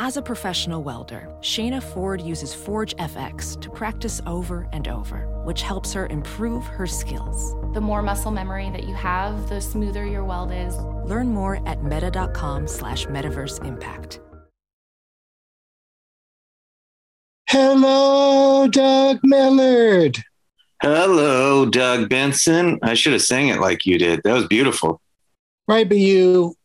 As a professional welder, Shayna Ford uses Forge FX to practice over and over, which helps her improve her skills. The more muscle memory that you have, the smoother your weld is. Learn more at meta.com slash metaverse impact. Hello, Doug Mellard. Hello, Doug Benson. I should have sang it like you did. That was beautiful. Right, but you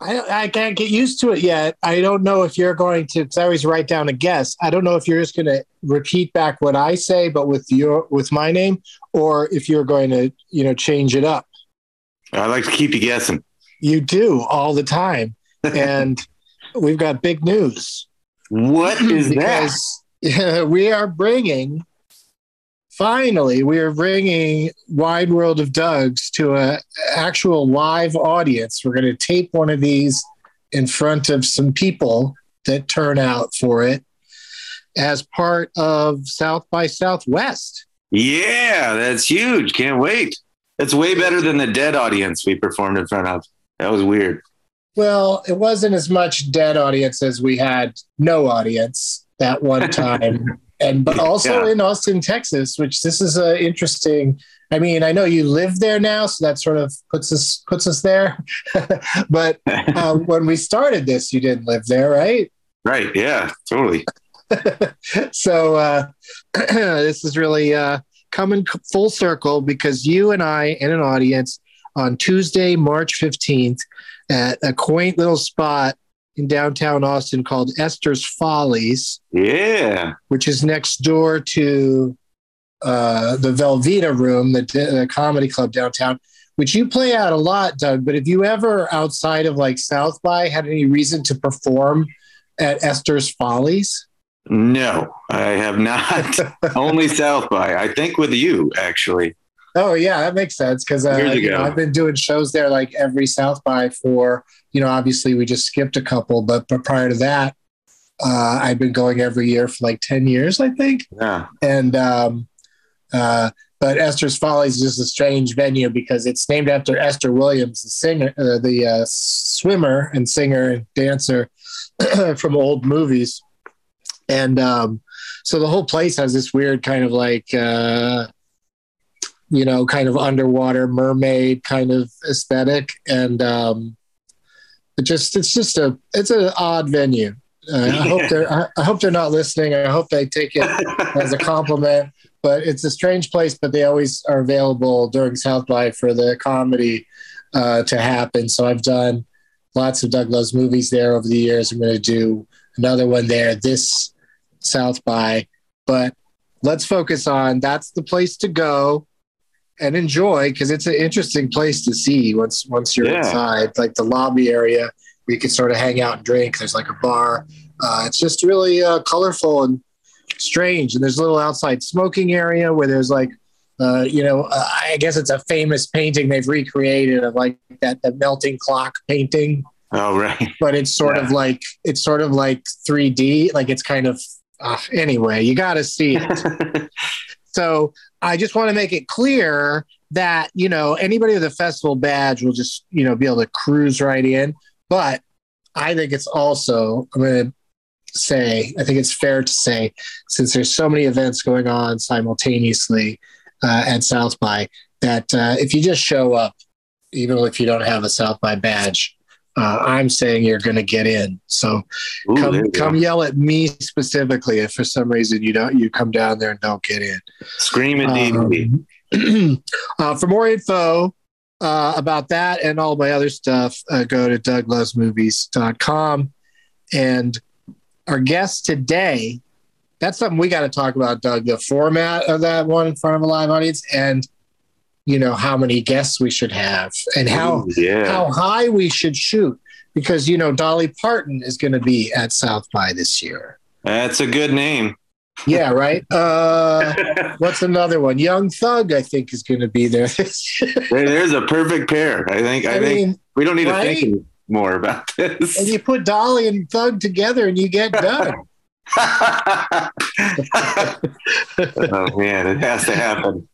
I, I can't get used to it yet. I don't know if you're going to. Cause I always write down a guess. I don't know if you're just going to repeat back what I say, but with your with my name, or if you're going to, you know, change it up. I like to keep you guessing. You do all the time, and we've got big news. What is that? we are bringing finally we are bringing wide world of doug's to a actual live audience. We're going to tape one of these in front of some people that turn out for it as part of south by southwest. Yeah that's huge. Can't wait. It's way better than the dead audience we performed in front of. That was weird. Well it wasn't as much dead audience as we had no audience that one time and but also yeah. in Austin, Texas, which this is a interesting. I mean, I know you live there now, so that sort of puts us puts us there. but uh, when we started this, you didn't live there, right? Right. Yeah. Totally. so uh, this is really uh, coming full circle because you and I and an audience on Tuesday, March fifteenth, at a quaint little spot in downtown Austin called Esther's Follies. Yeah. Which is next door to uh, the Velveeta Room, the, the comedy club downtown, which you play out a lot, Doug. But have you ever, outside of like South by, had any reason to perform at Esther's Follies? No, I have not. Only South by. I think with you, actually. Oh yeah, that makes sense because uh, you know, I've been doing shows there like every South by for you know obviously we just skipped a couple, but but prior to that, uh, I've been going every year for like ten years, I think. Yeah. And um, uh, but Esther's Follies is just a strange venue because it's named after Esther Williams, the singer, uh, the uh, swimmer and singer and dancer from old movies, and um, so the whole place has this weird kind of like uh, you know, kind of underwater mermaid kind of aesthetic. And um, it just it's just a it's an odd venue. Uh, I hope they're I, hope they're not listening. I hope they take it as a compliment. But it's a strange place, but they always are available during South by for the comedy uh, to happen. So I've done lots of Doug Loves movies there over the years. I'm going to do another one there this South by. But let's focus on that's the place to go and enjoy because it's an interesting place to see once once you're yeah. inside, like the lobby area where you can sort of hang out and drink. There's like a bar. Uh, it's just really uh, colorful and strange. And there's a little outside smoking area where there's like, uh, you know, uh, I guess it's a famous painting they've recreated of like that the melting clock painting. Oh right. But it's sort yeah. of like it's sort of like 3D. Like it's kind of uh, anyway. You got to see it. so I just want to make it clear that, you know, anybody with a festival badge will just, you know, be able to cruise right in. But I think it's also, I'm going to say, I think it's fair to say, since there's so many events going on simultaneously uh, at South by, that uh, if you just show up, even if you don't have a South by badge, uh, I'm saying you're going to get in. So Ooh, come come yell at me specifically if for some reason you don't you come down there and don't get in. Scream indeed. Um, uh, for more info uh, about that and all my other stuff, uh, go to douglovesmovies.com. And our guest today, that's something we got to talk about, Doug. The format of that one in front of a live audience and you know how many guests we should have and how Ooh, yeah. how high we should shoot because you know Dolly Parton is going to be at South by this year. That's a good name. Yeah, right. Uh, what's another one? Young Thug, I think, is going to be there. this year. There- There's a perfect pair. I think. I, I think mean, we don't need right? to think more about this. and you put Dolly and Thug together, and you get done. oh man, it has to happen.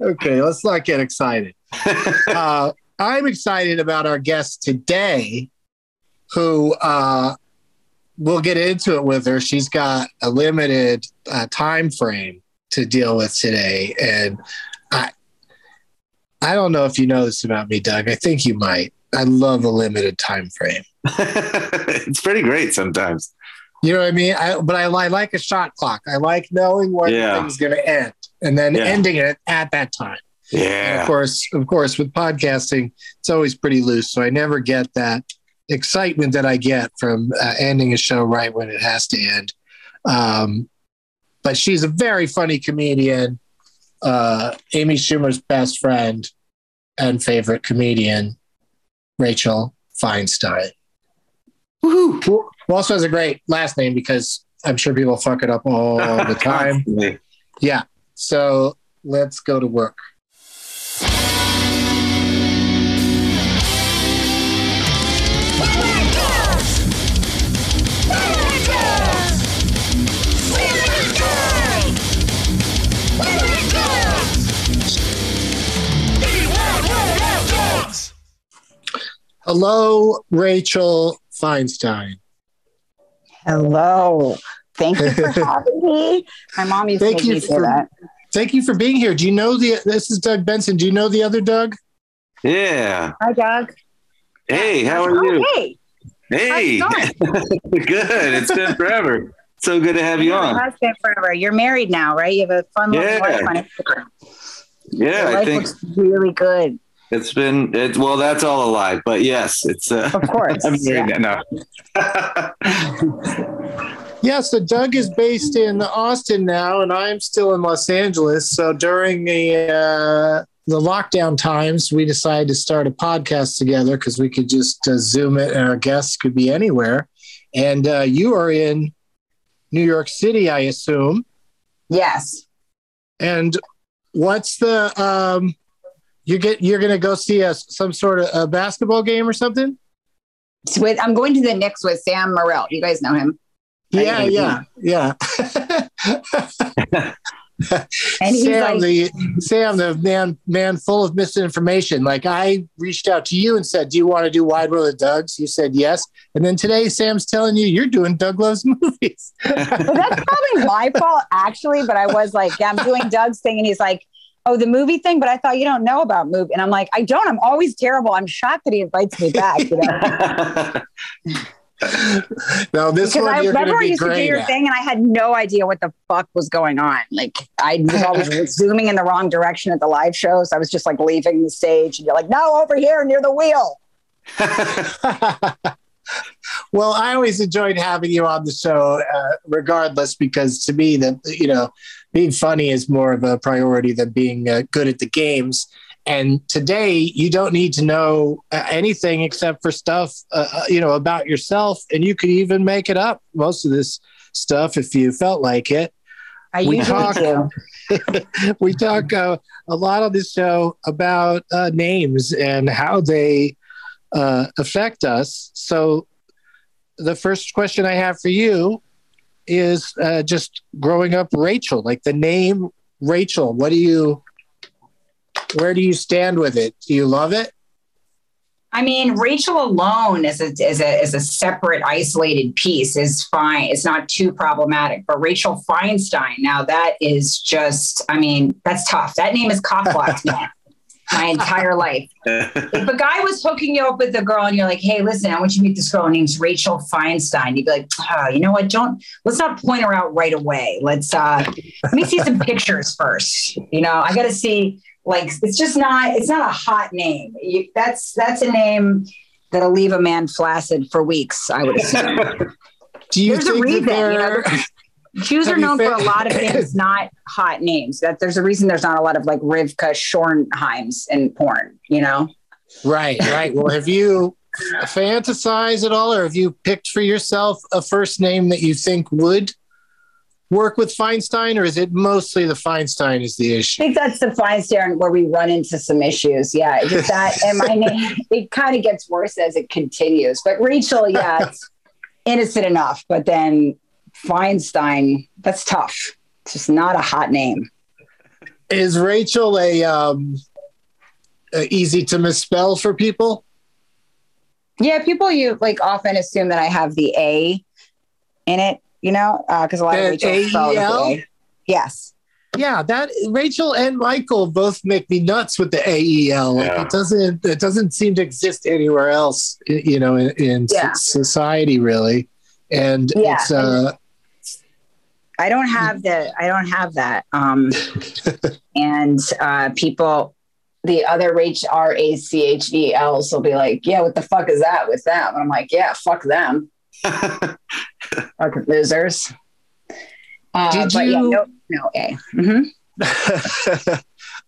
okay, let's not get excited. Uh, I'm excited about our guest today, who uh, we'll get into it with her. She's got a limited uh, time frame to deal with today, and I, I don't know if you know this about me, Doug. I think you might. I love a limited time frame. it's pretty great sometimes. You know what I mean? I, but I, I like a shot clock. I like knowing when Yeah. thing's going to end and then Yeah. ending it at that time. And Yeah. of course, of course, with podcasting, it's always pretty loose. So I never get that excitement that I get from uh, ending a show right when it has to end. Um, but she's a very funny comedian, uh, Amy Schumer's best friend and favorite comedian, Rachel Feinstein. Woohoo! Who who also has a great last name because I'm sure people fuck it up all the time. Yeah. So let's go to work. Hello, Rachel Feinstein. Hello. Thank you for having me. My mom used Thank to make you me say for- that. Thank you for being here. Do you know the? This is Doug Benson. Do you know the other Doug? Yeah. Hi, Doug. Hey, how are Oh, you? hey. Hey. Good. It's been forever. So good to have you on. It has been forever. You're married now, right? You have a fun little Yeah. life on Instagram. Yeah, Your I life think looks really good. It's been it's well that's all a lie, but yes, it's uh Of course. I'm yeah. married now. Yeah, so Doug is based in Austin now, and I'm still in Los Angeles. So during the uh, the lockdown times, we decided to start a podcast together because we could just uh, Zoom it, and our guests could be anywhere. And uh, you are in New York City, I assume. Yes. And what's the um, you get? You're going to go see a some sort of a basketball game or something? With, I'm going to the Knicks with Sam Morril. You guys know him. Yeah, yeah, yeah. And he's Sam, like, the Sam, the man, man full of misinformation. Like I reached out to you and said, "Do you want to do Wide World of Doug's?" You said yes, and then today Sam's telling you you're doing Doug Loves Movies. well, that's probably my fault, actually. But I was like, yeah, I'm doing Doug's thing. And he's like, oh, the movie thing. But I thought you don't know about movie. And I'm like, I don't. I'm always terrible. I'm shocked that he invites me back. You know? no, this because one I remember I used to do your at. thing and I had no idea what the fuck was going on. Like I was always zooming in the wrong direction at the live shows. I was just like leaving the stage and you're like, no, over here near the wheel. well, I always enjoyed having you on the show, uh, regardless, because to me, that you know, being funny is more of a priority than being uh, good at the games. And today, you don't need to know uh, anything except for stuff, uh, uh, you know, about yourself, and you could even make it up. Most of this stuff, if you felt like it. I We talk- we talk uh, a lot on this show about uh, names and how they uh, affect us. So, the first question I have for you is uh, just growing up, Rachel, like the name Rachel. What do you, where do you stand with it? Do you love it? I mean, Rachel alone as a, as a as a separate, isolated piece is fine. It's not too problematic. But Rachel Feinstein, now that is just, I mean, that's tough. That name is cockblocked me my entire life. If a guy was hooking you up with a girl and you're like, hey, listen, I want you to meet this girl. Her name's Rachel Feinstein. You'd be like, oh, you know what? Don't let's not point her out right away. Let's uh let me see some pictures first. You know, I gotta see like it's just not it's not a hot name. You, that's that's a name that'll leave a man flaccid for weeks, I would assume. Do you There's a think reason, that you know, there- Jews are known for a lot of things, not hot names. That there's a reason there's not a lot of like Rivka Schornheims in porn, you know? Right, right. Well, have you fantasize at all, or have you picked for yourself a first name that you think would work with Feinstein, or is it mostly the Feinstein is the issue? I think that's the Feinstein where we run into some issues. Yeah, just that, and my name it kind of gets worse as it continues. But Rachel, yeah, it's innocent enough. But then Feinstein, that's tough. It's just not a hot name. Is Rachel a, um, a easy to misspell for people? Yeah, people you like often assume that I have the A in it, you know, because a lot of That Rachel spell the AEL? A. Yes. Yeah, that Rachel and Michael both make me nuts with the AEL. Yeah. It doesn't it doesn't seem to exist anywhere else, you know, in, in s- Yeah. society really. And Yeah, it's uh I don't have the I don't have that. Um and uh people the other Rach R A C H E L's will be like, Yeah, what the fuck is that with them? And I'm like, Yeah, fuck them. Fucking losers. Uh, Did but yeah, you- no, no A. hmm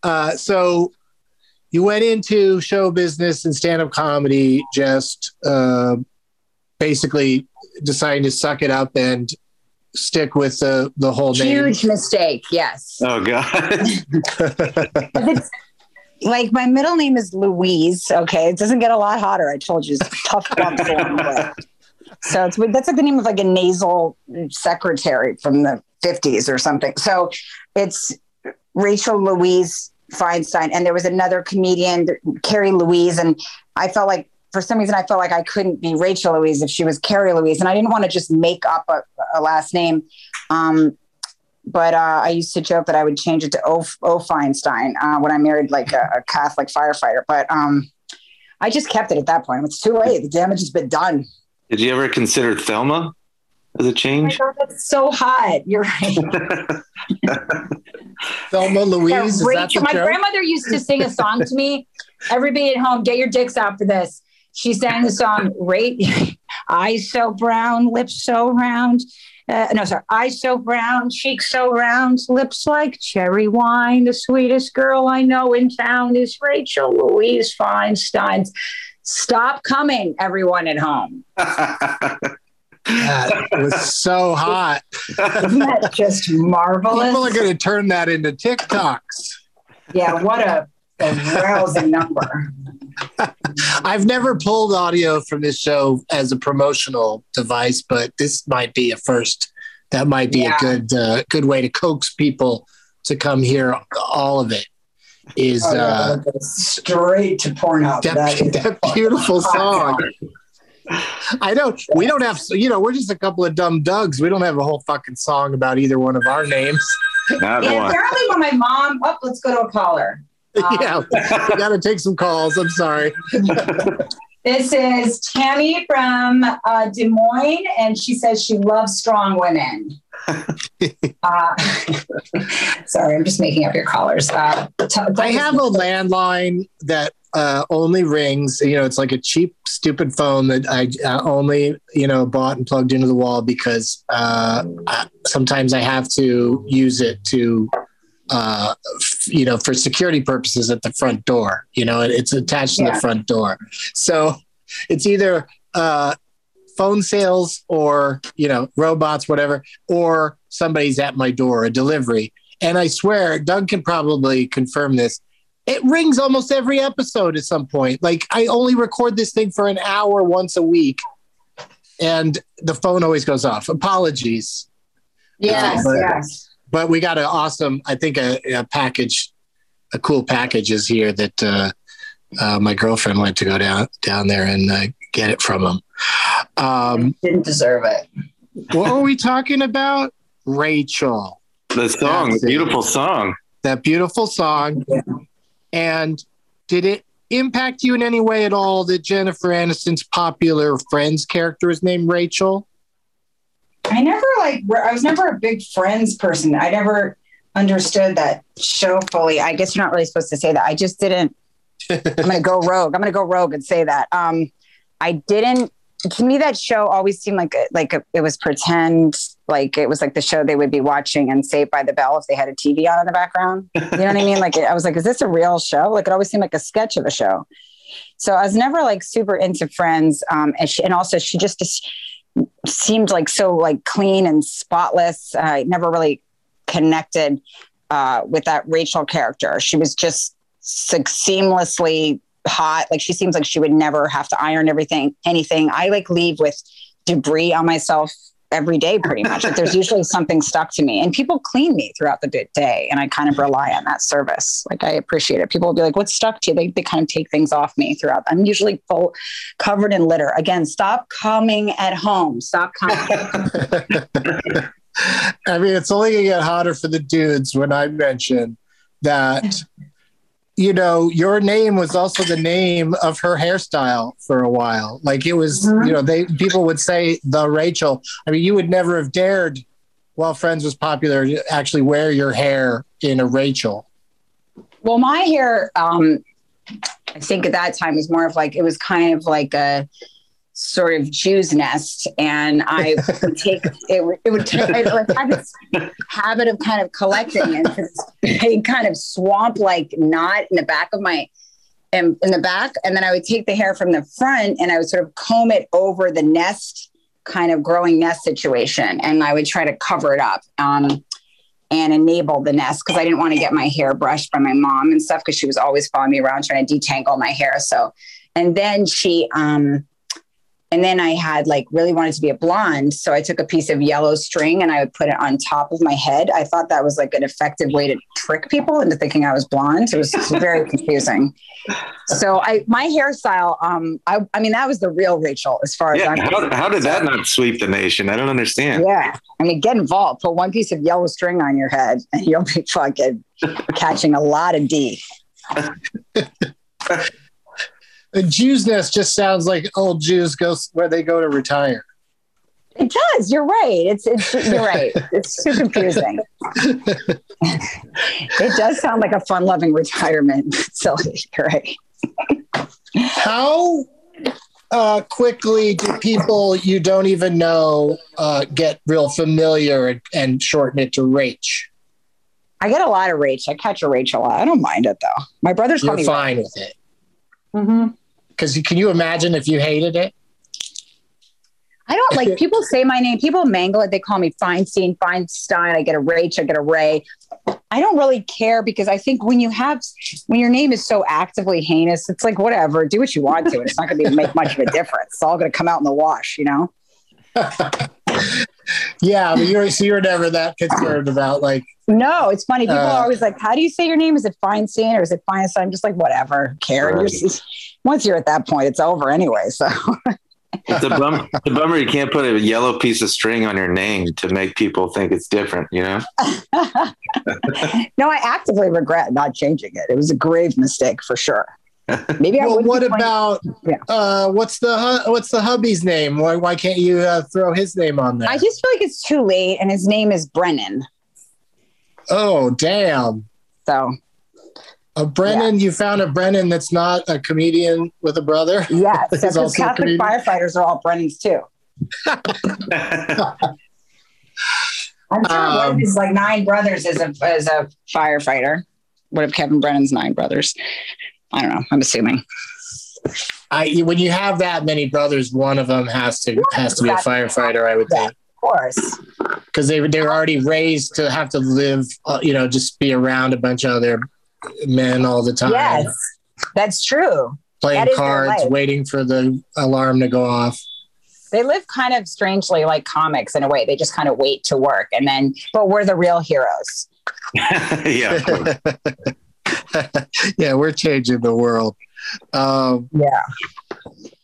uh so you went into show business and stand-up comedy just uh basically deciding to suck it up and stick with the the whole name. Huge mistake. Yes. oh God. Like my middle name is Louise. Okay, it doesn't get a lot hotter. I told you, it's tough bumps along the way. So it's that's like the name of like a nasal secretary from the fifties or something. So it's Rachel Louise Feinstein, and there was another comedian, Carrie Louise, and I felt like for some reason I felt like I couldn't be Rachel Louise if she was Carrie Louise, and I didn't want to just make up a, a last name. Um, but uh, I used to joke that I would change it to O, o Feinstein uh, when I married like a, a Catholic firefighter. But um, I just kept it at that point. It's too late. The damage has been done. Did you ever consider Thelma as a Oh my change? God, that's so hot. You're right. Thelma Louise, Yeah, is that Rachel, the my joke? grandmother used to sing a song to me. Everybody at home, get your dicks out for this. She sang the song, "Rate eyes so brown, lips so round." Uh, no, sorry, eyes so brown, cheeks so round, lips like cherry wine. The sweetest girl I know in town is Rachel Louise Feinstein. Stop coming, everyone at home. That was so hot. Isn't that just marvelous? People are going to turn that into TikToks. yeah, what a, a rousing number. I've never pulled audio from this show as a promotional device, but this might be a first. That might be Yeah. a good uh, good way to coax people to come hear all of it. Is Oh, yeah, uh, straight to Pornhub. that, That is that beautiful song? I don't. We don't have. You know, we're just a couple of dumb dugs. We don't have a whole fucking song about either one of our names. Not Yeah, one. apparently when my mom, oh, let's go to a caller. Um, yeah, we got to take some calls. I'm sorry. This is Tammy from uh, Des Moines, and she says she loves strong women. uh, sorry, I'm just making up your callers. Uh, t- I have a landline that uh, only rings. You know, it's like a cheap, stupid phone that I uh, only you know bought and plugged into the wall because uh, I, sometimes I have to use it to. Uh, you know, for security purposes at the front door, you know, it's attached to the front door. So it's either uh, phone sales or, you know, robots, whatever, or somebody's at my door, a delivery. And I swear, Doug can probably confirm this. It rings almost every episode at some point. Like I only record this thing for an hour once a week, and the phone always goes off. Apologies, yes, but- yes. But we got an awesome. I think a, a package, a cool package is here that uh, uh, my girlfriend went to go down down there and uh, get it from him. Um, Didn't deserve it. what were we talking about? Rachel. The song, That's the it. beautiful song. that beautiful song. Yeah. And did it impact you in any way at all that Jennifer Aniston's popular Friends character is named Rachel? I never like, I was never a big Friends person. I never understood that show fully. I guess you're not really supposed to say that. I just didn't. I'm going to go rogue. I'm going to go rogue and say that. Um, I didn't. To me, that show always seemed like a, like a, it was pretend, like it was like the show they would be watching and Saved by the Bell if they had a TV on in the background. You know what I mean? Like I was like, is this a real show? Like it always seemed like a sketch of a show. So I was never like super into Friends, um, and she, and also she just, just seemed like so like clean and spotless. I never really connected uh, with that Rachel character. She was just seamlessly hot. Like she seems like she would never have to iron everything, anything. I like leave with debris on myself every day pretty much. like there's usually something stuck to me and people clean me throughout the day and I kind of rely on that service. Like I appreciate it. People will be like, what's stuck to you? They, they kind of take things off me throughout. I'm usually full covered in litter. Again, stop coming at home. Stop coming. I mean, it's only gonna get hotter for the dudes when I mention that you know, your name was also the name of her hairstyle for a while. Like it was, mm-hmm. you know, they people would say the Rachel. I mean, you would never have dared, while Friends was popular, to actually wear your hair in a Rachel. Well, my hair, um, I think at that time was more of like it was kind of like a sort of Jew's nest, and I would take it. it would take. I like had this habit of kind of collecting and a kind of swamp like knot in the back of my in, in the back, and then I would take the hair from the front and I would sort of comb it over the nest kind of growing nest situation, and I would try to cover it up. Um, and enable the nest because I didn't want to get my hair brushed by my mom and stuff because she was always following me around trying to detangle my hair. So, and then she, um, and then I had like really wanted to be a blonde. So I took a piece of yellow string and I would put it on top of my head. I thought that was like an effective way to trick people into thinking I was blonde. It was very confusing. So I, my hairstyle, um, I, I mean, that was the real Rachel as far yeah, as I'm how, how did that not sweep the nation? I don't understand. Yeah. I mean, get involved, put one piece of yellow string on your head and you'll be fucking catching a lot of D. A Jew's nest just sounds like old Jews go where they go to retire. It does. You're right. It's, it's you're right. It's too confusing. it does sound like a fun-loving retirement facility. You're right. How uh, quickly do people you don't even know uh, get real familiar and, and, shorten it to Rach? I get a lot of Rach. I catch a Rach a lot. I don't mind it though. My brother's You're fine with it. Mm-hmm. Because can you imagine if you hated it? I don't like people say my name. People mangle it. They call me Feinstein, Feinstein. I get a Rach. I get a Ray. I don't really care because I think when you have when your name is so actively heinous, it's like whatever. Do what you want to. It's not going to make much of a difference. It's all going to come out in the wash, you know. yeah, but you're so you're never that concerned about like. No, it's funny. People uh, are always like, "How do you say your name? Is it Feinstein or is it Feinstein?" I'm just like, whatever. Care. Right. You're, once you're at that point, it's over anyway. So. it's a bummer. It's a bummer you can't put a yellow piece of string on your name to make people think it's different. You know. no, I actively regret not changing it. It was a grave mistake for sure. Maybe I. Well, what about yeah. uh, what's the what's the hubby's name? Why why can't you uh, throw his name on there? I just feel like it's too late, and his name is Brennan. Oh damn! So a Brennan, yeah. you found a Brennan that's not a comedian with a brother. Yes, because Catholic firefighters are all Brennans too. I'm sure um, one of his like nine brothers is a as a firefighter. What if Kevin Brennan's nine brothers? I don't know. I'm assuming. I when you have that many brothers, one of them has to has to be a firefighter. I would think. Of course. Because they they were already raised to have to live, uh, you know, just be around a bunch of other men all the time. Yes, that's true. Playing that cards, waiting for the alarm to go off. They live kind of strangely like comics in a way. They just kind of wait to work and then, but we're the real heroes. yeah. yeah, we're changing the world. Um, yeah.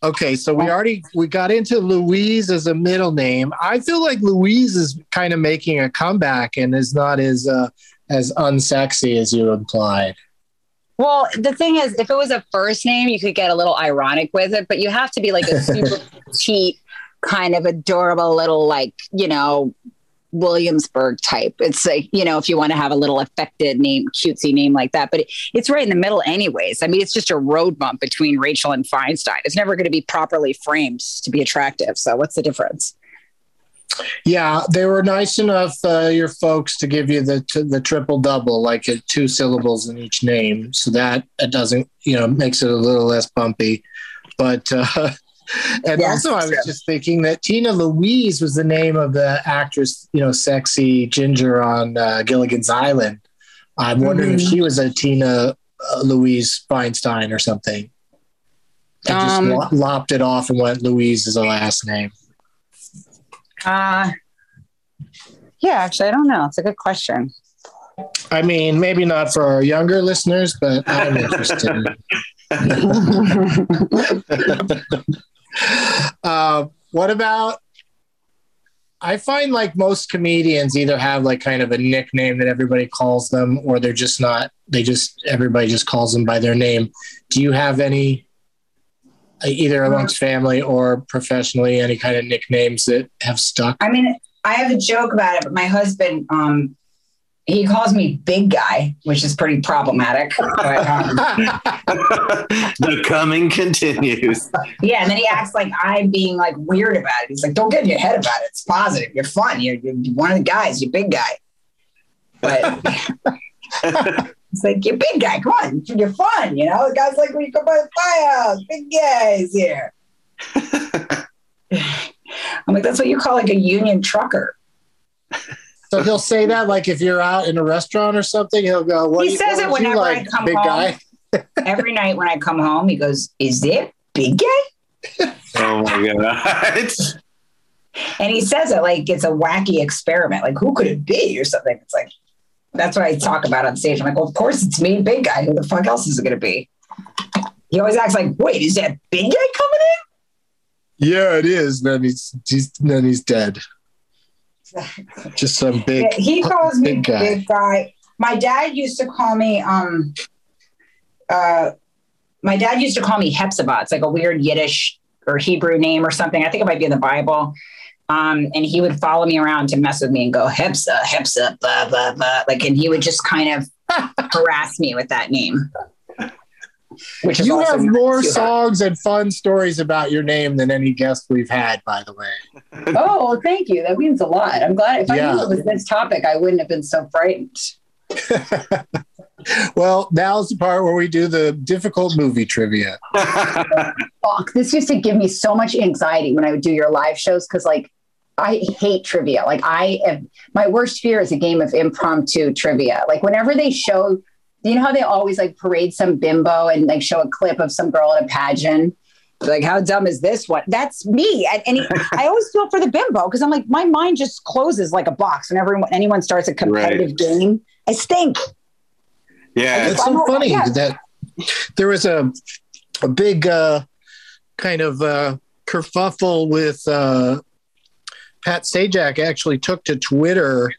Okay, so we already we got into Louise as a middle name. I feel like Louise is kind of making a comeback and is not as uh, as unsexy as you implied. Well, the thing is, if it was a first name, you could get a little ironic with it, but you have to be like a super petite, kind of adorable little, like, you know, Williamsburg type. It's like, you know, if you want to have a little affected name, cutesy name like that, but it, it's right in the middle, anyways. I mean, it's just a road bump between Rachel and Feinstein. It's never going to be properly framed to be attractive. So, what's the difference? Yeah, they were nice enough, uh, your folks, to give you the t- the triple double, like uh, two syllables in each name, so that it doesn't, you know, makes it a little less bumpy. But uh, and Yes, also, I was true. just thinking that Tina Louise was the name of the actress, you know, sexy ginger on uh, Gilligan's Island. I'm wondering if Mhm. she was a Tina uh, Louise Feinstein or something. I just Um, lo- lopped it off and went Louise as a last name. Uh, yeah, actually, I don't know. It's a good question. I mean, maybe not for our younger listeners, but I'm interested. uh, what about? I find like most comedians either have like kind of a nickname that everybody calls them, or they're just not. They just everybody just calls them by their name. Do you have any, uh, either amongst family or professionally, any kind of nicknames that have stuck? I mean, I have a joke about it, but my husband, um, he calls me big guy, which is pretty problematic. But, um, the coming continues. yeah, and then he acts like I'm being like weird about it. He's like, "Don't get in your head about it. It's positive. You're fun. You're, you're one of the guys. You're big guy." But it's like you're big guy. Come on, you're fun. You know, the guys like when you come by the firehouse. Big guys here. I'm like, that's what you call like a union trucker. So he'll say that like if you're out in a restaurant or something, he'll go. What He you- says what it would you whenever I come big home. guy. Every night when I come home, he goes, "Is there big guy?" Oh my god. And he says it like it's a wacky experiment. Like, who could it be or something? It's like, that's what I talk about on stage. I'm like, well, of course it's me, big guy. Who the fuck else is it going to be? He always acts like, wait, is that big guy coming in? Yeah, it is. Then he's, he's then he's dead. In? Just some big. he calls me big guy. big guy. My dad used to call me, um, uh, my dad used to call me Hepzibah. It's like a weird Yiddish or Hebrew name or something. I think it might be in the Bible. Um, and he would follow me around to mess with me and go Hepsa, Hepsa, blah blah blah. Like, and he would just kind of harass me with that name. Which is You also have more too songs and fun stories about your name than any guest we've had, by the way. Oh, well, thank you. That means a lot. I'm glad. If I knew it was this topic, I wouldn't have been so frightened. Well, now's the part where we do the difficult movie trivia. fuck. This used to give me so much anxiety when I would do your live shows because, like, I hate trivia. Like, I am, my worst fear is a game of impromptu trivia. Like, whenever they show, you know how they always like parade some bimbo and like show a clip of some girl at a pageant? Like, how dumb is this one? That's me. And, and I always feel for the bimbo because I'm like, my mind just closes like a box whenever anyone starts a competitive game. I stink. yeah. It's so funny Yeah. that there was a a big uh, kind of uh, kerfuffle with uh, Pat Sajak. Actually, took to Twitter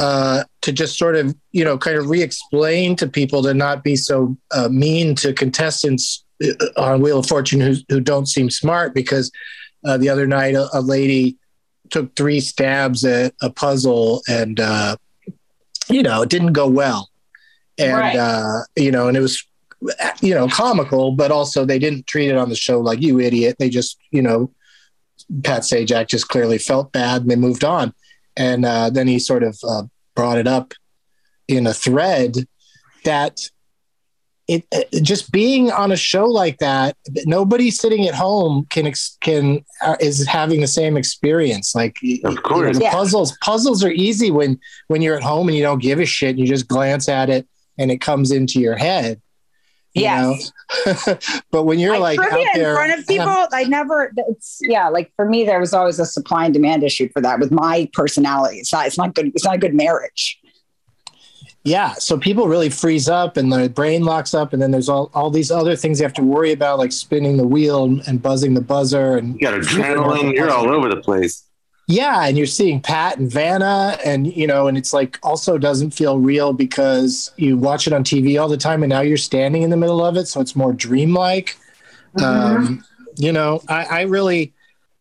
uh, to just sort of you know kind of re-explain to people to not be so uh, mean to contestants uh, on Wheel of Fortune who who don't seem smart because uh, the other night a, a lady took three stabs at a puzzle and uh, you know it didn't go well. And Right. uh, you know and it was you know comical but also they didn't treat it on the show like you idiot. They just you know pat sajak just clearly felt bad and they moved on and uh, then he sort of uh, brought it up in a thread that it, it just being on a show like that nobody sitting at home can ex- can uh, is having the same experience like Of course. you know, Yeah. puzzles puzzles are easy when when you're at home and you don't give a shit and you just glance at it and it comes into your head Yes. know? but when you're like, trivia out there in front of people, have- I never. It's yeah. Like for me, there was always a supply and demand issue for that with my personality. It's not. It's not good. It's not a good marriage. yeah so people really freeze up and their brain locks up and then there's all, all these other things you have to worry about like spinning the wheel and, and buzzing the buzzer and You got adrenaline. You're all over the place. Yeah and you're seeing pat and vanna and you know and it's like also doesn't feel real because you watch it on tv all the time and now you're standing in the middle of it so it's more dreamlike um, you know i, I really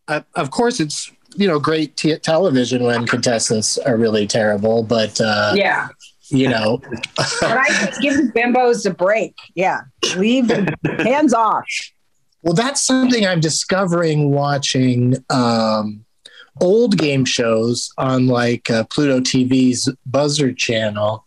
I, of course it's you know great t- television when contestants are really terrible but uh, Yeah. you know But I just give the bimbos a break. Yeah, leave hands off. Well, that's something I'm discovering watching um, old game shows on like uh, Pluto TV's Buzzr channel,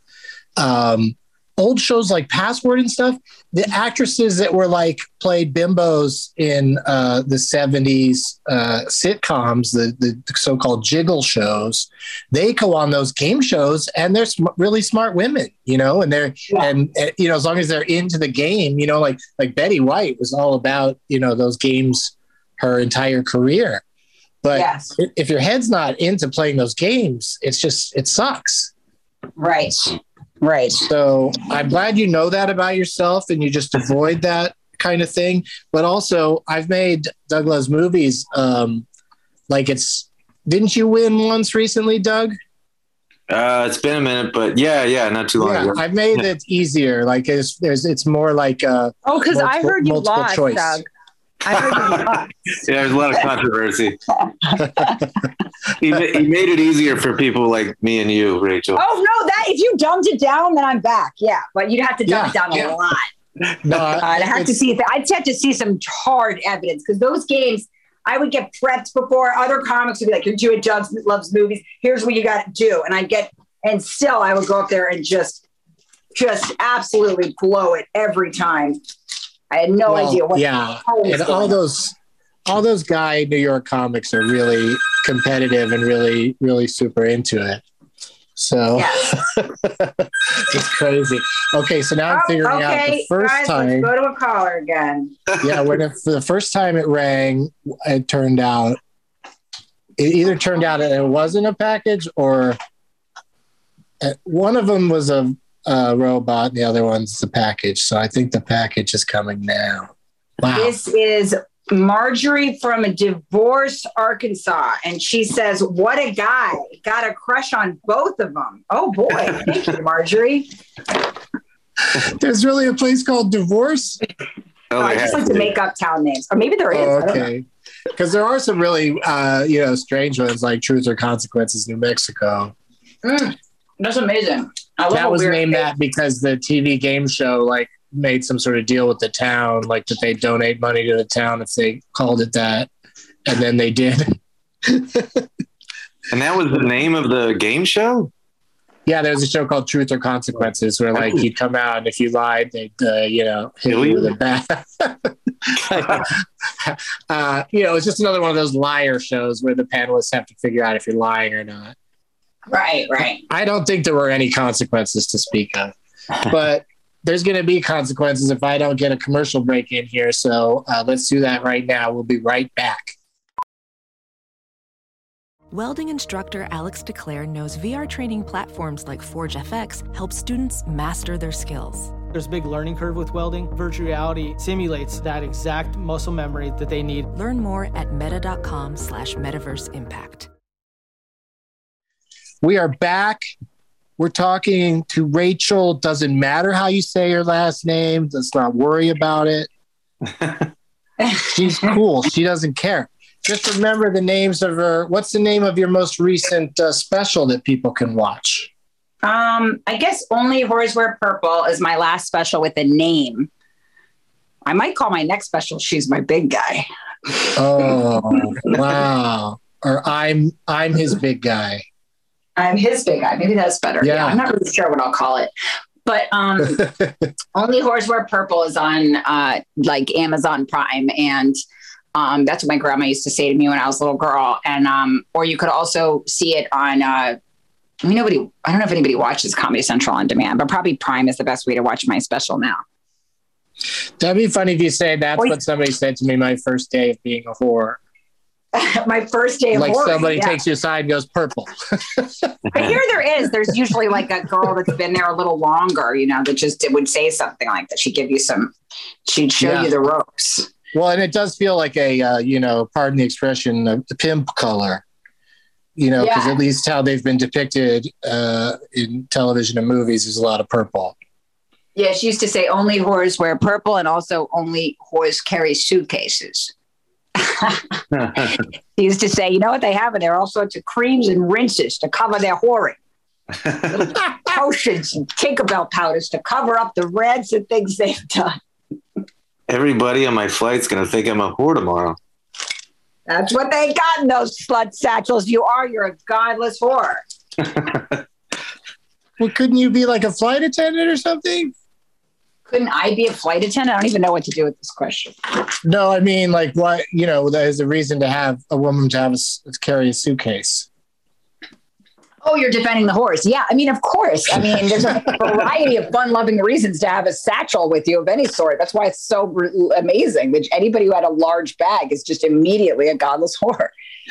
um, old shows like Password and stuff, the actresses that were like played bimbos in uh, the 70s uh, sitcoms, the, the so-called jiggle shows, they go on those game shows and they're sm- really smart women, you know, and they're, Yeah. and, and, you know, as long as they're into the game, you know, like, like Betty White was all about, you know, those games her entire career. But yes, if- if your head's not into playing those games, it's just, it sucks. right, right. So I'm glad you know that about yourself and you just avoid that kind of thing. But also, I've made Doug Loves movies. Um, like it's, didn't you win once recently, Doug? Uh, it's been a minute, but yeah, yeah, not too long Yeah, ago. I've made it easier. Like it's, there's, it's more like, uh, Oh, because I heard you multiple lost, choice. Doug. I heard you lost. Yeah, there's a lot of controversy. he, he made it easier for people like me and you, Rachel. Oh no, that if you dumbed it down, then I'm back. Yeah, but you'd have to dumb Yeah, it down yeah. a lot. no, I'd have to see. If, I'd have to see some hard evidence because those games, I would get prepped before other comics would be like, "You're doing Doug loves movies. Here's what you got to do," and I'd get, and still I would go up there and just, just absolutely blow it every time. I had no well, idea what. yeah. And all on. those, all those guy New York comics are really competitive and really, really super into it. So it's crazy. Okay, so now I'm Oh, figuring out the first guys, time. Go to a caller again. yeah, when it, for the first time it rang, it turned out it either turned out it wasn't a package or uh, one of them was a, a robot, and the other one's the package. So I think the package is coming now. Wow. This is Marjorie from a Divorce, Arkansas. And she says, What a guy. Got a crush on both of them. Oh boy. Thank you, Marjorie. There's really a place called Divorce. Oh, I just like to to. make up town names. Or maybe there is. Oh, I don't know. okay. Because there are some really, uh, you know, strange ones like Truth or Consequences, New Mexico. Mm, that's amazing. I love that was named that because the TV game show like made some sort of deal with the town, like that they donate money to the town if they called it that, and then they did. And that was the name of the game show? yeah, there was a show called Truth or Consequences where like you'd come out and if you lied, they'd uh, you know hit Kill you you? with a bat. uh, you know, it's just another one of those liar shows where the panelists have to figure out if you're lying or not. Right, right. I don't think there were any consequences to speak of, but there's going to be consequences if I don't get a commercial break in here. So uh, let's do that right now. We'll be right back. Welding instructor Alex DeClaire knows VR training platforms like Forge FX help students master their skills. There's a big learning curve with welding. Virtual reality simulates that exact muscle memory that they need. Learn more at meta.com slash metaverse impact. We are back. We're talking to Rachel. Doesn't matter how you say her last name. Let's not worry about it. She's cool. She doesn't care. Just remember the names of her. What's the name of your most recent uh, special that people can watch? Um, I guess only Whores Wear Purple is my last special with a name. I might call my next special She's My Big Guy. Oh, wow. Or I'm I'm his big guy. I'm his big guy. Maybe that's better. Yeah. Yeah. I'm not really sure what I'll call it. But um only Whores Wear Purple is on uh like Amazon Prime and um that's what my grandma used to say to me when I was a little girl. And um or you could also see it on uh I mean, nobody, I don't know if anybody watches Comedy Central on demand, but probably Prime is the best way to watch my special now. That'd be funny if you say that's Wait. what somebody said to me my first day of being a whore. my first day of Like horror, somebody yeah. takes you aside and goes purple. I hear there is. There's usually like a girl that's been there a little longer, you know, that just it would say something like that. She'd give you some, she'd show Yeah. you the ropes. Well, and it does feel like a, uh, you know, pardon the expression, a pimp color. You know, because Yeah. at least how they've been depicted uh, in television and movies is a lot of purple. Yeah, she used to say only whores wear purple and also only whores carry suitcases. She used to say, you know what they have in there? All sorts of creams and rinses to cover their whoring. Potions and Tinkerbell powders to cover up the reds and things they've done. Everybody on my flight's going to think I'm a whore tomorrow. That's what they got in those slut satchels. You are. You're a godless whore. Well, couldn't you be like a flight attendant or something? Couldn't I be a flight attendant? I don't even know what to do with this question. No, I mean, like, what, you know, there's a reason to have a woman to have a, s- carry a suitcase. Oh, you're defending the horse. Yeah. I mean, of course. I mean, there's a variety of fun loving reasons to have a satchel with you of any sort. That's why it's so amazing that anybody who had a large bag is just immediately a godless whore.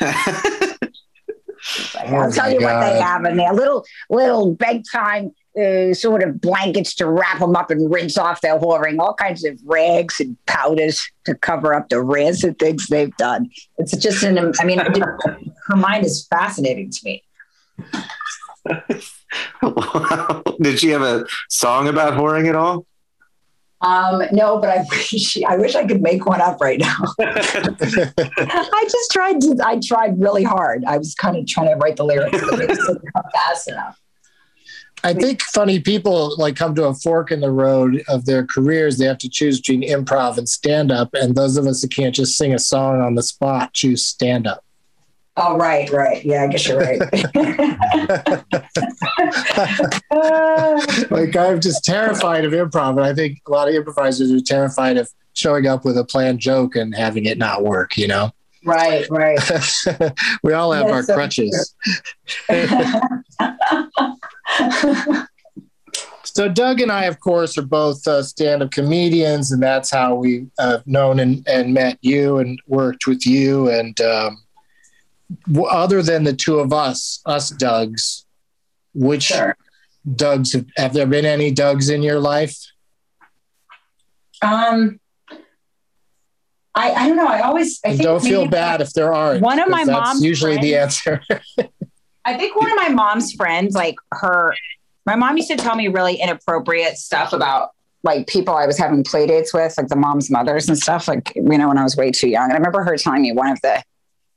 I'll Oh tell my you what they oh have in there little, little bedtime uh, sort of blankets to wrap them up and rinse off their whoring, all kinds of rags and powders to cover up the rancid things they've done. It's just an, I mean, her mind is fascinating to me. Wow. Did she have a song about whoring at all? Um, no, but I wish I wish I could make one up right now. I just tried to. I tried really hard. I was kind of trying to write the lyrics, but just didn't come fast enough. I think funny people like come to a fork in the road of their careers. They have to choose between improv and stand up. And those of us that can't just sing a song on the spot choose stand up. Oh, right, right. Yeah, I guess you're right. Like I'm just terrified of improv. And I think a lot of improvisers are terrified of showing up with a planned joke and having it not work, you know? right, right. we all have That's our so crutches. So Doug and I, of course, are both uh, stand-up comedians, and that's how we uh, known and, and met you and worked with you. And um, w- other than the two of us, us Dougs, which Sure. Dougs have, have there been any Dougs in your life? Um, I I don't know. I always I think don't feel bad if there aren't. One of my mom's usually the answer. I think one of my mom's friends, like her, my mom used to tell me really inappropriate stuff about like people I was having play dates with, like the mom's mothers and stuff, like, you know, when I was way too young. And I remember her telling me one of the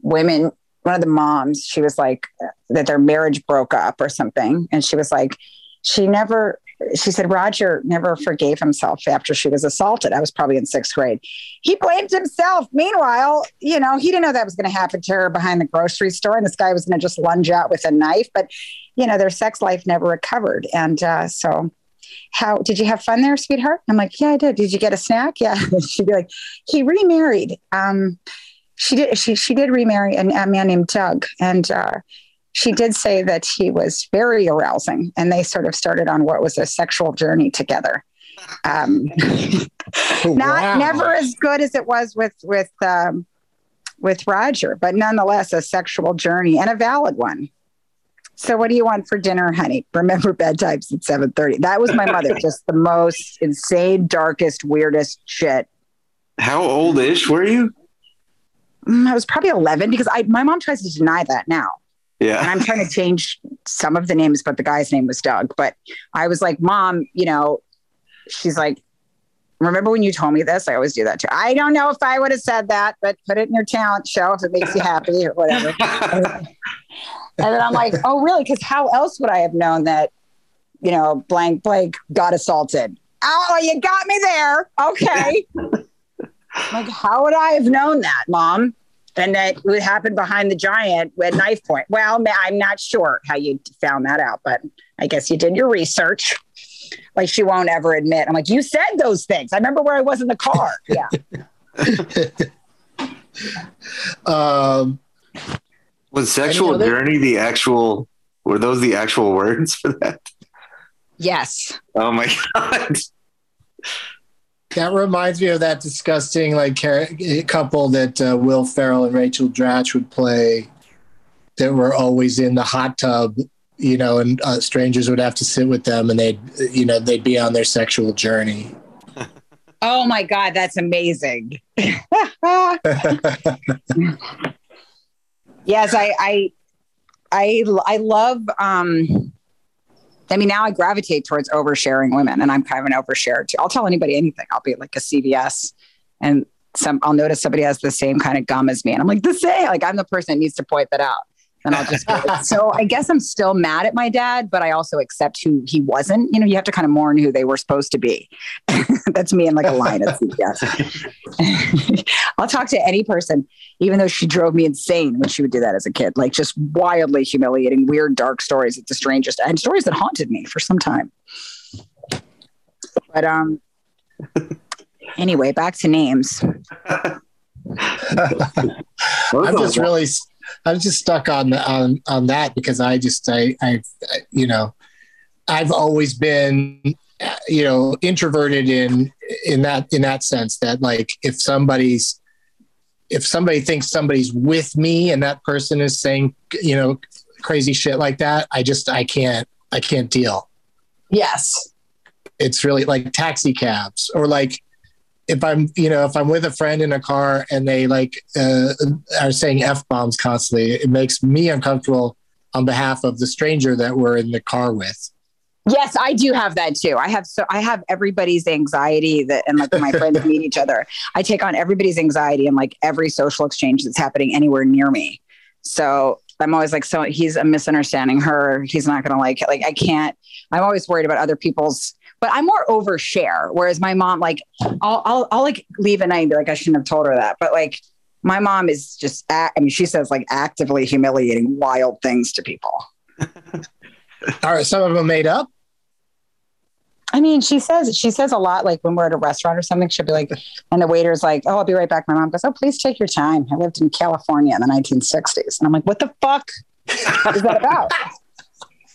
women, one of the moms, she was like, that their marriage broke up or something. And she was like, she never, she said, Roger never forgave himself after she was assaulted. I was probably in sixth grade. He blamed himself. Meanwhile, you know, he didn't know that was going to happen to her behind the grocery store and this guy was going to just lunge out with a knife. But, you know, their sex life never recovered. And uh, so, how did you have fun there, sweetheart? I'm like, yeah, I did. Did you get a snack? Yeah. She'd be like, he remarried. Um, she did. She she did remarry an, a man named Doug, and uh, she did say that he was very arousing, and they sort of started on what was a sexual journey together. Um, not Wow. never as good as it was with with um, with Roger, but nonetheless a sexual journey and a valid one. So, what do you want for dinner, honey? Remember bedtimes at seven thirty. That was my mother, just the most insane, darkest, weirdest shit. How old ish were you? Mm, I was probably eleven because I my mom tries to deny that now. And I'm trying to change some of the names, but the guy's name was Doug. But I was like, Mom, you know, she's like, Remember when you told me this? I always do that too. I don't know if I would have said that, but put it in your talent show if it makes you happy or whatever. and then I'm like, Oh, really? Because how else would I have known that, you know, blank blank got assaulted? Oh, you got me there. Okay. like, how would I have known that, Mom? And that would happen behind the giant at knife point. Well, I'm not sure how you found that out, but I guess you did your research. Like she won't ever admit. I'm like, you said those things. I remember where I was in the car. Yeah. Um, Was sexual Any journey the actual? Were those the actual words for that? yes. Oh my god! That reminds me of that disgusting like couple that uh, Will Ferrell and Rachel Dratch would play. That were always in the hot tub, you know, and uh, strangers would have to sit with them, and they'd, you know, they'd be on their sexual journey. Oh my God, that's amazing. yes, I, I, I, I love. Um, I mean, now I gravitate towards oversharing women, and I'm kind of an oversharer too. I'll tell anybody anything. I'll be like a CVS, and some I'll notice somebody has the same kind of gum as me, and I'm like the same. Like I'm the person that needs to point that out. And I'll just so I guess I'm still mad at my dad, but I also accept who he wasn't. You know, you have to kind of mourn who they were supposed to be. That's me in like a line at CVS. I'll talk to any person, even though she drove me insane when she would do that as a kid, like just wildly humiliating, weird, dark stories. It's the strangest and stories that haunted me for some time. But um anyway, back to names. I'm just really, I'm just stuck on on on that because I just I I you know, I've always been you know introverted in in that in that sense that like if somebody's if somebody thinks somebody's with me and that person is saying you know crazy shit like that i just i can't i can't deal Yes. it's really like taxi cabs or like if i'm you know if i'm with a friend in a car and they like uh, are saying f-bombs constantly it makes me uncomfortable on behalf of the stranger that we're in the car with Yes, I do have that too. I have so I have everybody's anxiety that and like my friends meet each other. I take on everybody's anxiety and like every social exchange that's happening anywhere near me. So I'm always like, so he's a misunderstanding her. He's not gonna like it. Like I can't. I'm always worried about other people's. But I'm more overshare. Whereas my mom, like, I'll I'll, I'll like leave at night and be like, I shouldn't have told her that. But like, my mom is just. Act, I mean, she says like actively humiliating wild things to people. are some of them made up I mean, she says she says a lot. Like when we're at a restaurant or something, she'll be like, and the waiter's like, "Oh, I'll be right back." My mom goes, "Oh, please take your time." I lived in California in the 1960s, and I'm like, "What the fuck is that about?"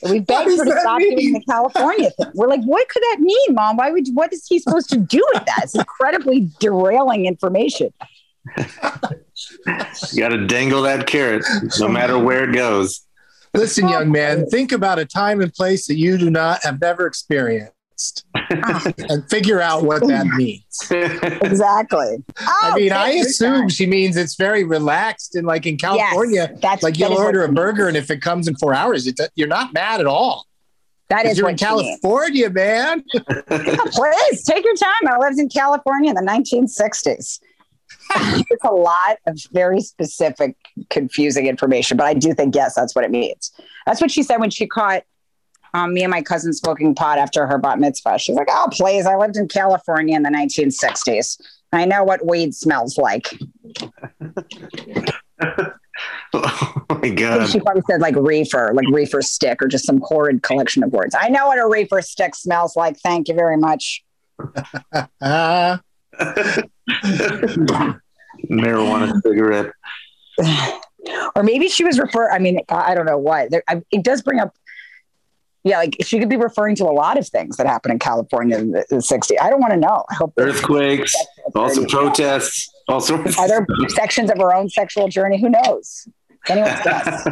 We begged does her to stop mean? doing the California thing. We're like, "What could that mean, mom? Why would? What is he supposed to do with that? It's incredibly derailing information." You got to dangle that carrot no matter where it goes. Listen, young man, think about a time and place that you do not have never experienced and figure out what that means. Exactly. I Oh, mean, I assume time. she means it's very relaxed and like in California, Yes, that's like you'll order a burger and if it comes in four hours, it, you're not mad at all. That is is you're in she means. California, man. Please take your time. I lived in California in the 1960s. it's a lot of very specific, confusing information, but I do think, yes, that's what it means. That's what she said when she caught um, me and my cousin smoking pot after her bat mitzvah. She's like, oh, please, I lived in California in the 1960s. I know what weed smells like. oh my god! she probably said like reefer, like reefer stick, or just some horrid collection of words. I know what a reefer stick smells like. Thank you very much. Ah, Marijuana cigarette. or maybe she was referring. I mean, I don't know what. There, I, it does bring up. Yeah, like she could be referring to a lot of things that happened in California in the, the 60s. I don't want to know. I hope Earthquakes, also protests, all sorts. Are sections of her own sexual journey? Who knows? Anyone's guess.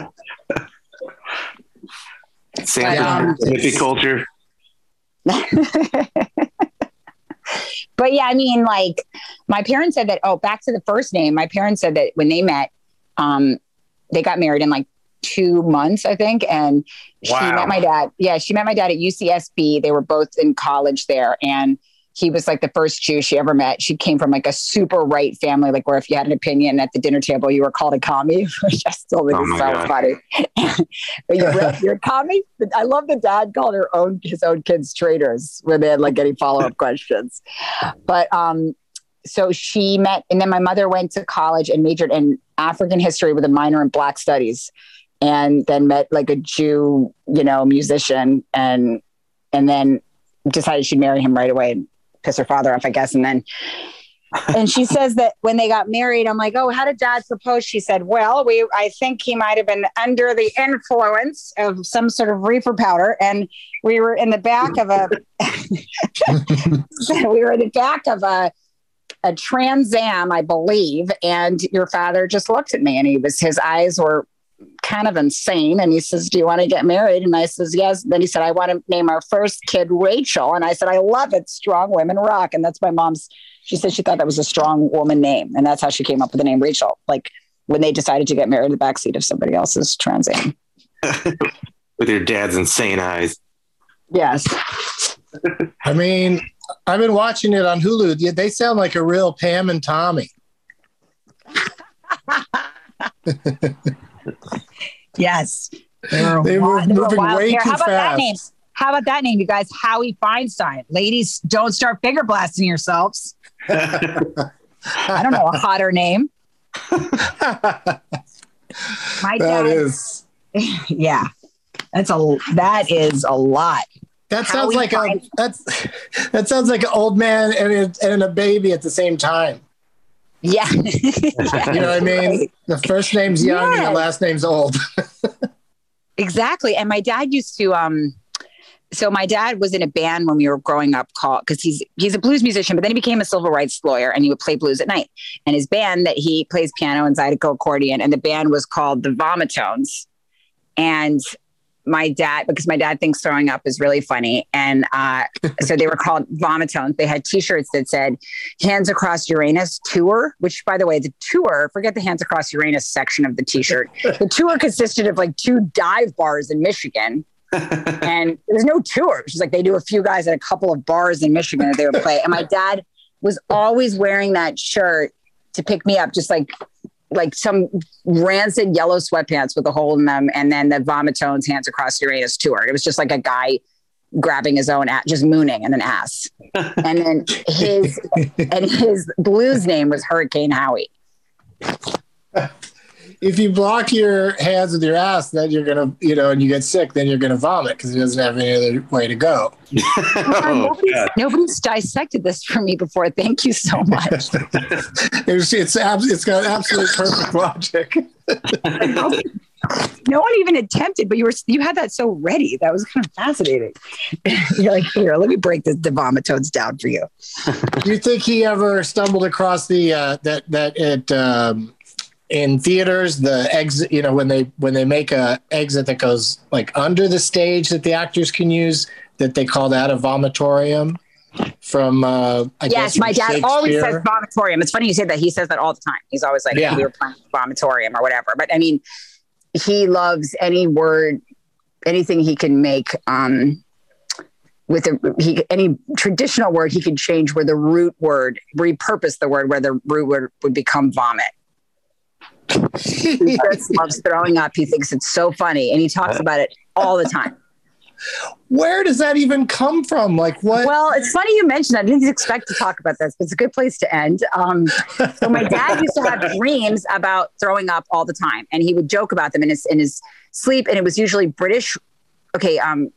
Sanford Um, hippie culture. but yeah, I mean, like my parents said that. Oh, back to the first name. My parents said that when they met, um, they got married in like two months, I think, and she met my dad. Yeah, she met my dad at UCSB. They were both in college there, and he was like the first Jew she ever met. She came from like a super right family, like where if you had an opinion at the dinner table, you were called a commie, which I still think Oh is so God. funny. But you're, you're a commie. I love the dad called her own his own kids traitors when they had like any follow up questions. But um, so she met, and then my mother went to college and majored in African history with a minor in Black studies, and then met like a Jew, you know, musician, and and then decided she'd marry him right away and piss her father off, I guess, and then. and she says that when they got married, I'm like, oh, how did dad propose? She said, well, we, I think he might have been under the influence of some sort of reefer powder. And we were in the back of a, we were in the back of a, a Trans Am, I believe. And your father just looked at me and he was, his eyes were kind of insane. And he says, Do you want to get married? And I says, Yes. Then he said, I want to name our first kid Rachel. And I said, I love it. Strong women rock. And that's my mom's. She said she thought that was a strong woman name. And that's how she came up with the name Rachel. Like when they decided to get married in the backseat of somebody else's Trans Am. with your dad's insane eyes. Yes. I mean, I've been watching it on Hulu. Yeah, They sound like a real Pam and Tommy. Yes. They were They were moving way too How about that name? fast. How about that name, you guys? Howie Feinstein. Ladies, don't start finger blasting yourselves. I don't know a hotter name. My That dad, is. yeah, that's a that is a lot. That How sounds like a that's that sounds like an old man and a, and a baby at the same time. Yeah, You know what I mean? The first name's young and the last name's old. exactly. And my dad used to um so my dad was in a band when we were growing up called because he's he's a blues musician, but then he became a civil rights lawyer and he would play blues at night. And his band that he plays piano and zydeco accordion, and the band was called the Vomitones. And my dad, because my dad thinks throwing up is really funny. And uh, so they were called Vomitones. They had t-shirts that said Hands Across Uranus Tour, which by the way, the tour, forget the Hands Across Uranus section of the t-shirt. The tour consisted of like two dive bars in Michigan and there's no tour. She's like, they do a few guys at a couple of bars in Michigan that they would play. And my dad was always wearing that shirt to pick me up, just like like some rancid yellow sweatpants with a hole in them, and then the Vomitones Hands Across Uranus tour. It was just like a guy grabbing his own ass, just mooning and an ass. And then his and his blues name was Hurricane Howie. if you block your hands with your ass, then you're gonna, you know, and you get sick, then you're gonna vomit because it doesn't have any other way to go. oh, nobody's, God. nobody's dissected this for me before. Thank you so much. It's it's abs- it's got absolute perfect logic. no one even attempted, but you were you had that so ready. That was kind of fascinating. You're like, here, let me break this the vomitones down for you. Do you think he ever stumbled across the uh, that that it um, in theaters the exit? You know, when they when they make a exit that goes like under the stage that the actors can use, that they call that a vomitorium. From uh, I yes, guess my dad always says vomitorium. It's funny you say that. He says that all the time. He's always like, Yeah. we were playing vomitorium or whatever. But I mean, he loves any word, anything he can make um, with a he any traditional word he could change where the root word repurpose the word where the root word would become vomit. He just loves throwing up. He thinks it's so funny, and he talks about it all the time. Where does that even come from? Like what? Well, it's funny you mentioned that. I didn't expect to talk about this, but it's a good place to end. Um, so my dad used to have dreams about throwing up all the time, and he would joke about them in his in his sleep, and it was usually British. Okay, um,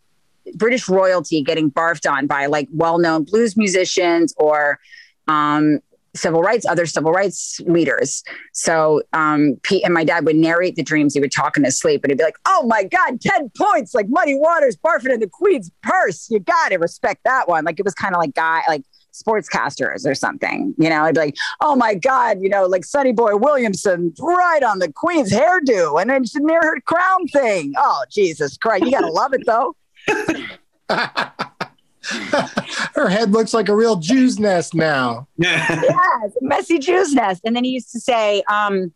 British royalty getting barfed on by like well-known blues musicians or um, civil rights, other civil rights leaders. So, um, Pete and my dad would narrate the dreams. He would talk in his sleep, and he'd be like, "Oh my God, ten points! Like Muddy Waters barfing in the Queen's purse. You got to respect that one." Like it was kind of like guy like sportscasters or something. You know, I'd be like, "Oh my God, you know, like Sonny Boy Williamson right on the Queen's hairdo, and then near her crown thing. Oh Jesus Christ, you gotta love it though." Her head looks like a real Jew's nest now. yes, messy Jew's nest. And then he used to say, um,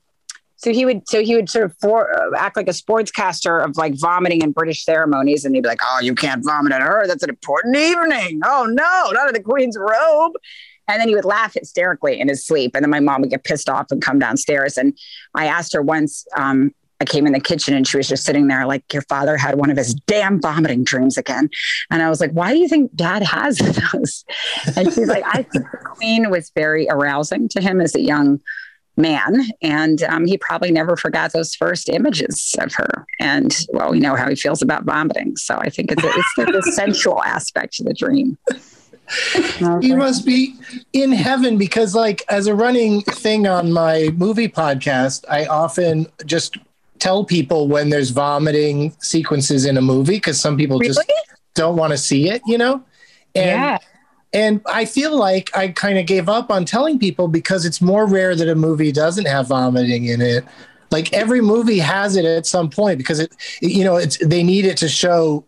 so he would, so he would sort of for, uh, act like a sportscaster of like vomiting in British ceremonies, and he'd be like, "Oh, you can't vomit at her. That's an important evening. Oh no, not in the Queen's robe." And then he would laugh hysterically in his sleep, and then my mom would get pissed off and come downstairs. And I asked her once. Um, I came in the kitchen and she was just sitting there like, Your father had one of his damn vomiting dreams again. And I was like, Why do you think dad has those? And she's like, I think the queen was very arousing to him as a young man. And um, he probably never forgot those first images of her. And well, we know how he feels about vomiting. So I think it's, it's the, the sensual aspect of the dream. you must be in heaven because like as a running thing on my movie podcast i often just tell people when there's vomiting sequences in a movie because some people just don't want to see it you know? And Yeah. and i feel like i kind of gave up on telling people because it's more rare that a movie doesn't have vomiting in it. Like every movie has it at some point because it you know it's they need it to show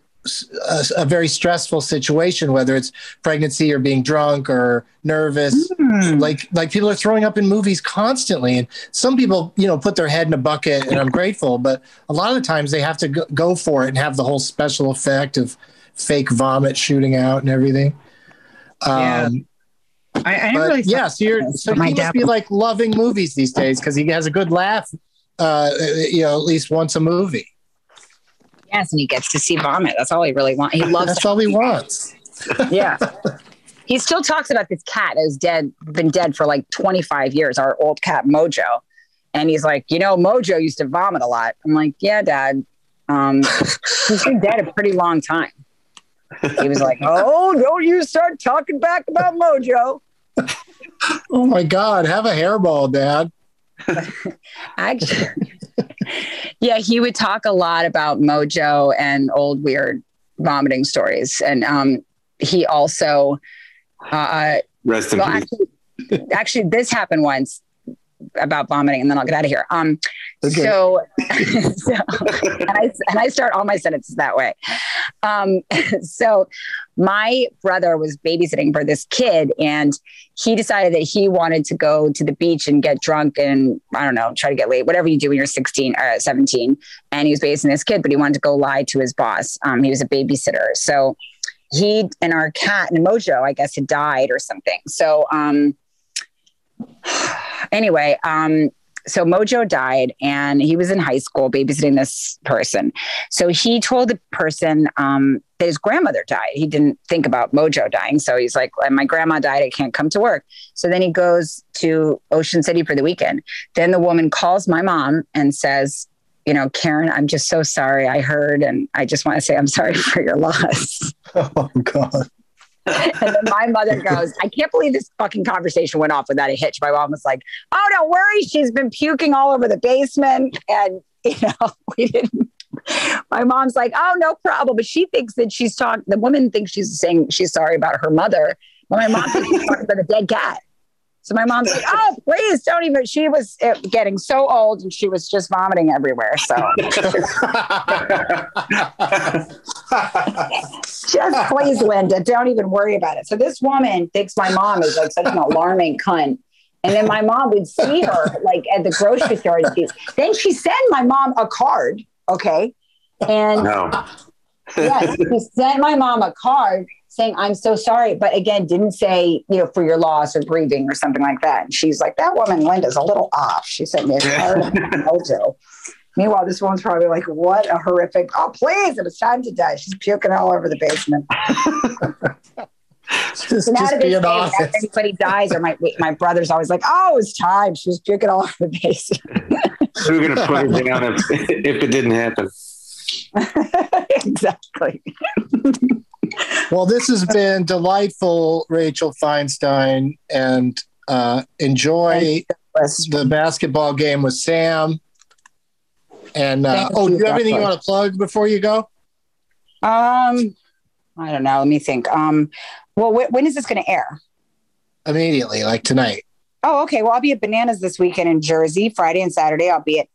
a, a very stressful situation, whether it's pregnancy or being drunk or nervous. Like like people are throwing up in movies constantly, and some people you know put their head in a bucket, and I'm grateful. But a lot of the times they have to go, go for it and have the whole special effect of fake vomit shooting out and everything. Yeah. Um, I, I but really yeah, so you're so he must be like loving movies these days because he has a good laugh. Uh, you know, at least once a movie. Yes, and he gets to see vomit. That's all he really wants. He loves. That's all he wants. yeah. He still talks about this cat that is dead, been dead for like 25 years, our old cat Mojo. And he's like, you know, Mojo used to vomit a lot. I'm like, yeah, dad. Um, he's been dead a pretty long time. He was like, oh, don't you start talking back about Mojo. Oh my God, have a hairball, Dad. Actually, yeah, he would talk a lot about Mojo and old weird vomiting stories. And um, he also, uh, Rest in well, peace. actually, actually, this happened once about vomiting, and then I'll get out of here. Um, Okay. so, so and I and I start all my sentences that way. Um, so, my brother was babysitting for this kid, and he decided that he wanted to go to the beach and get drunk and I don't know, try to get late, whatever you do when you're 16 or 17. And he was babysitting this kid, but he wanted to go lie to his boss. Um, he was a babysitter, so he and our cat and Mojo, I guess, had died or something. So, um, anyway, um, so Mojo died and he was in high school babysitting this person. So he told the person um, that his grandmother died. He didn't think about Mojo dying. So he's like, my grandma died. I can't come to work. So then he goes to Ocean City for the weekend. Then the woman calls my mom and says, you know, Karen, I'm just so sorry. I heard, and I just want to say I'm sorry for your loss. Oh God. And then my mother goes, I can't believe this fucking conversation went off without a hitch. My mom was like, Oh, don't worry. She's been puking all over the basement. And, you know, we didn't. My mom's like, Oh, no problem. But she thinks that she's talking, the woman thinks she's saying she's sorry about her mother. But my mom thinks she's talking about a dead cat. So my mom's like, Oh, please don't even. She was uh, getting so old and she was just vomiting everywhere. So just please, Linda, don't even worry about it. So this woman thinks my mom is like such an alarming cunt. And then my mom would see her like at the grocery store. And she, then she sent my mom a card. Okay. And No. yes, she sent my mom a card saying, I'm so sorry. But again, didn't say, you know, for your loss or grieving or something like that. And she's like, that woman, Linda's a little off. She sent me a card Mojo. Meanwhile, this woman's probably like, what a horrific, oh, please, it was time to die. She's puking all over the basement. Just, So now just to be this an after anybody dies, or my my brother's always like, "Oh, it's time." She was puking all over the basement. We're gonna put it down if, if it didn't happen. exactly. Well, this has been delightful, Rachel Feinstein, and uh, enjoy the basketball game with Sam. And uh, oh, do you, you have anything you want to plug before you go? Um, I don't know. Let me think. Um, well, wh- when is this going to air? Immediately, like tonight. Oh, okay. Well, I'll be at Bananas this weekend in Jersey. Friday and Saturday, I'll be at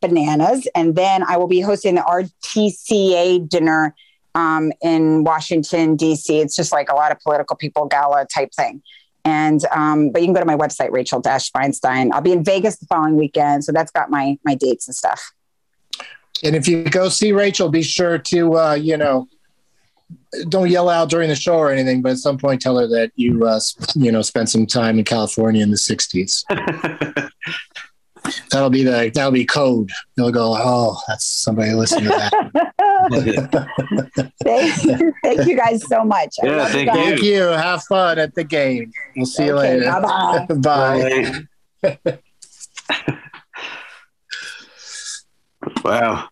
Bananas, and then I will be hosting the RTCA dinner um, in Washington D.C. It's just like a lot of political people gala type thing. And um, but you can go to my website, Rachel Dash Feinstein. I'll be in Vegas the following weekend, so that's got my my dates and stuff. And if you go see Rachel, be sure to uh, you know don't yell out during the show or anything, but at some point tell her that you uh, you know spent some time in California in the '60s. that'll be the that'll be code. They'll go, oh, that's somebody listening to that. thank, thank you guys so much. Yeah, thank guys. Thank you. Have fun at the game. We'll see you later. bye-bye. Bye. wow.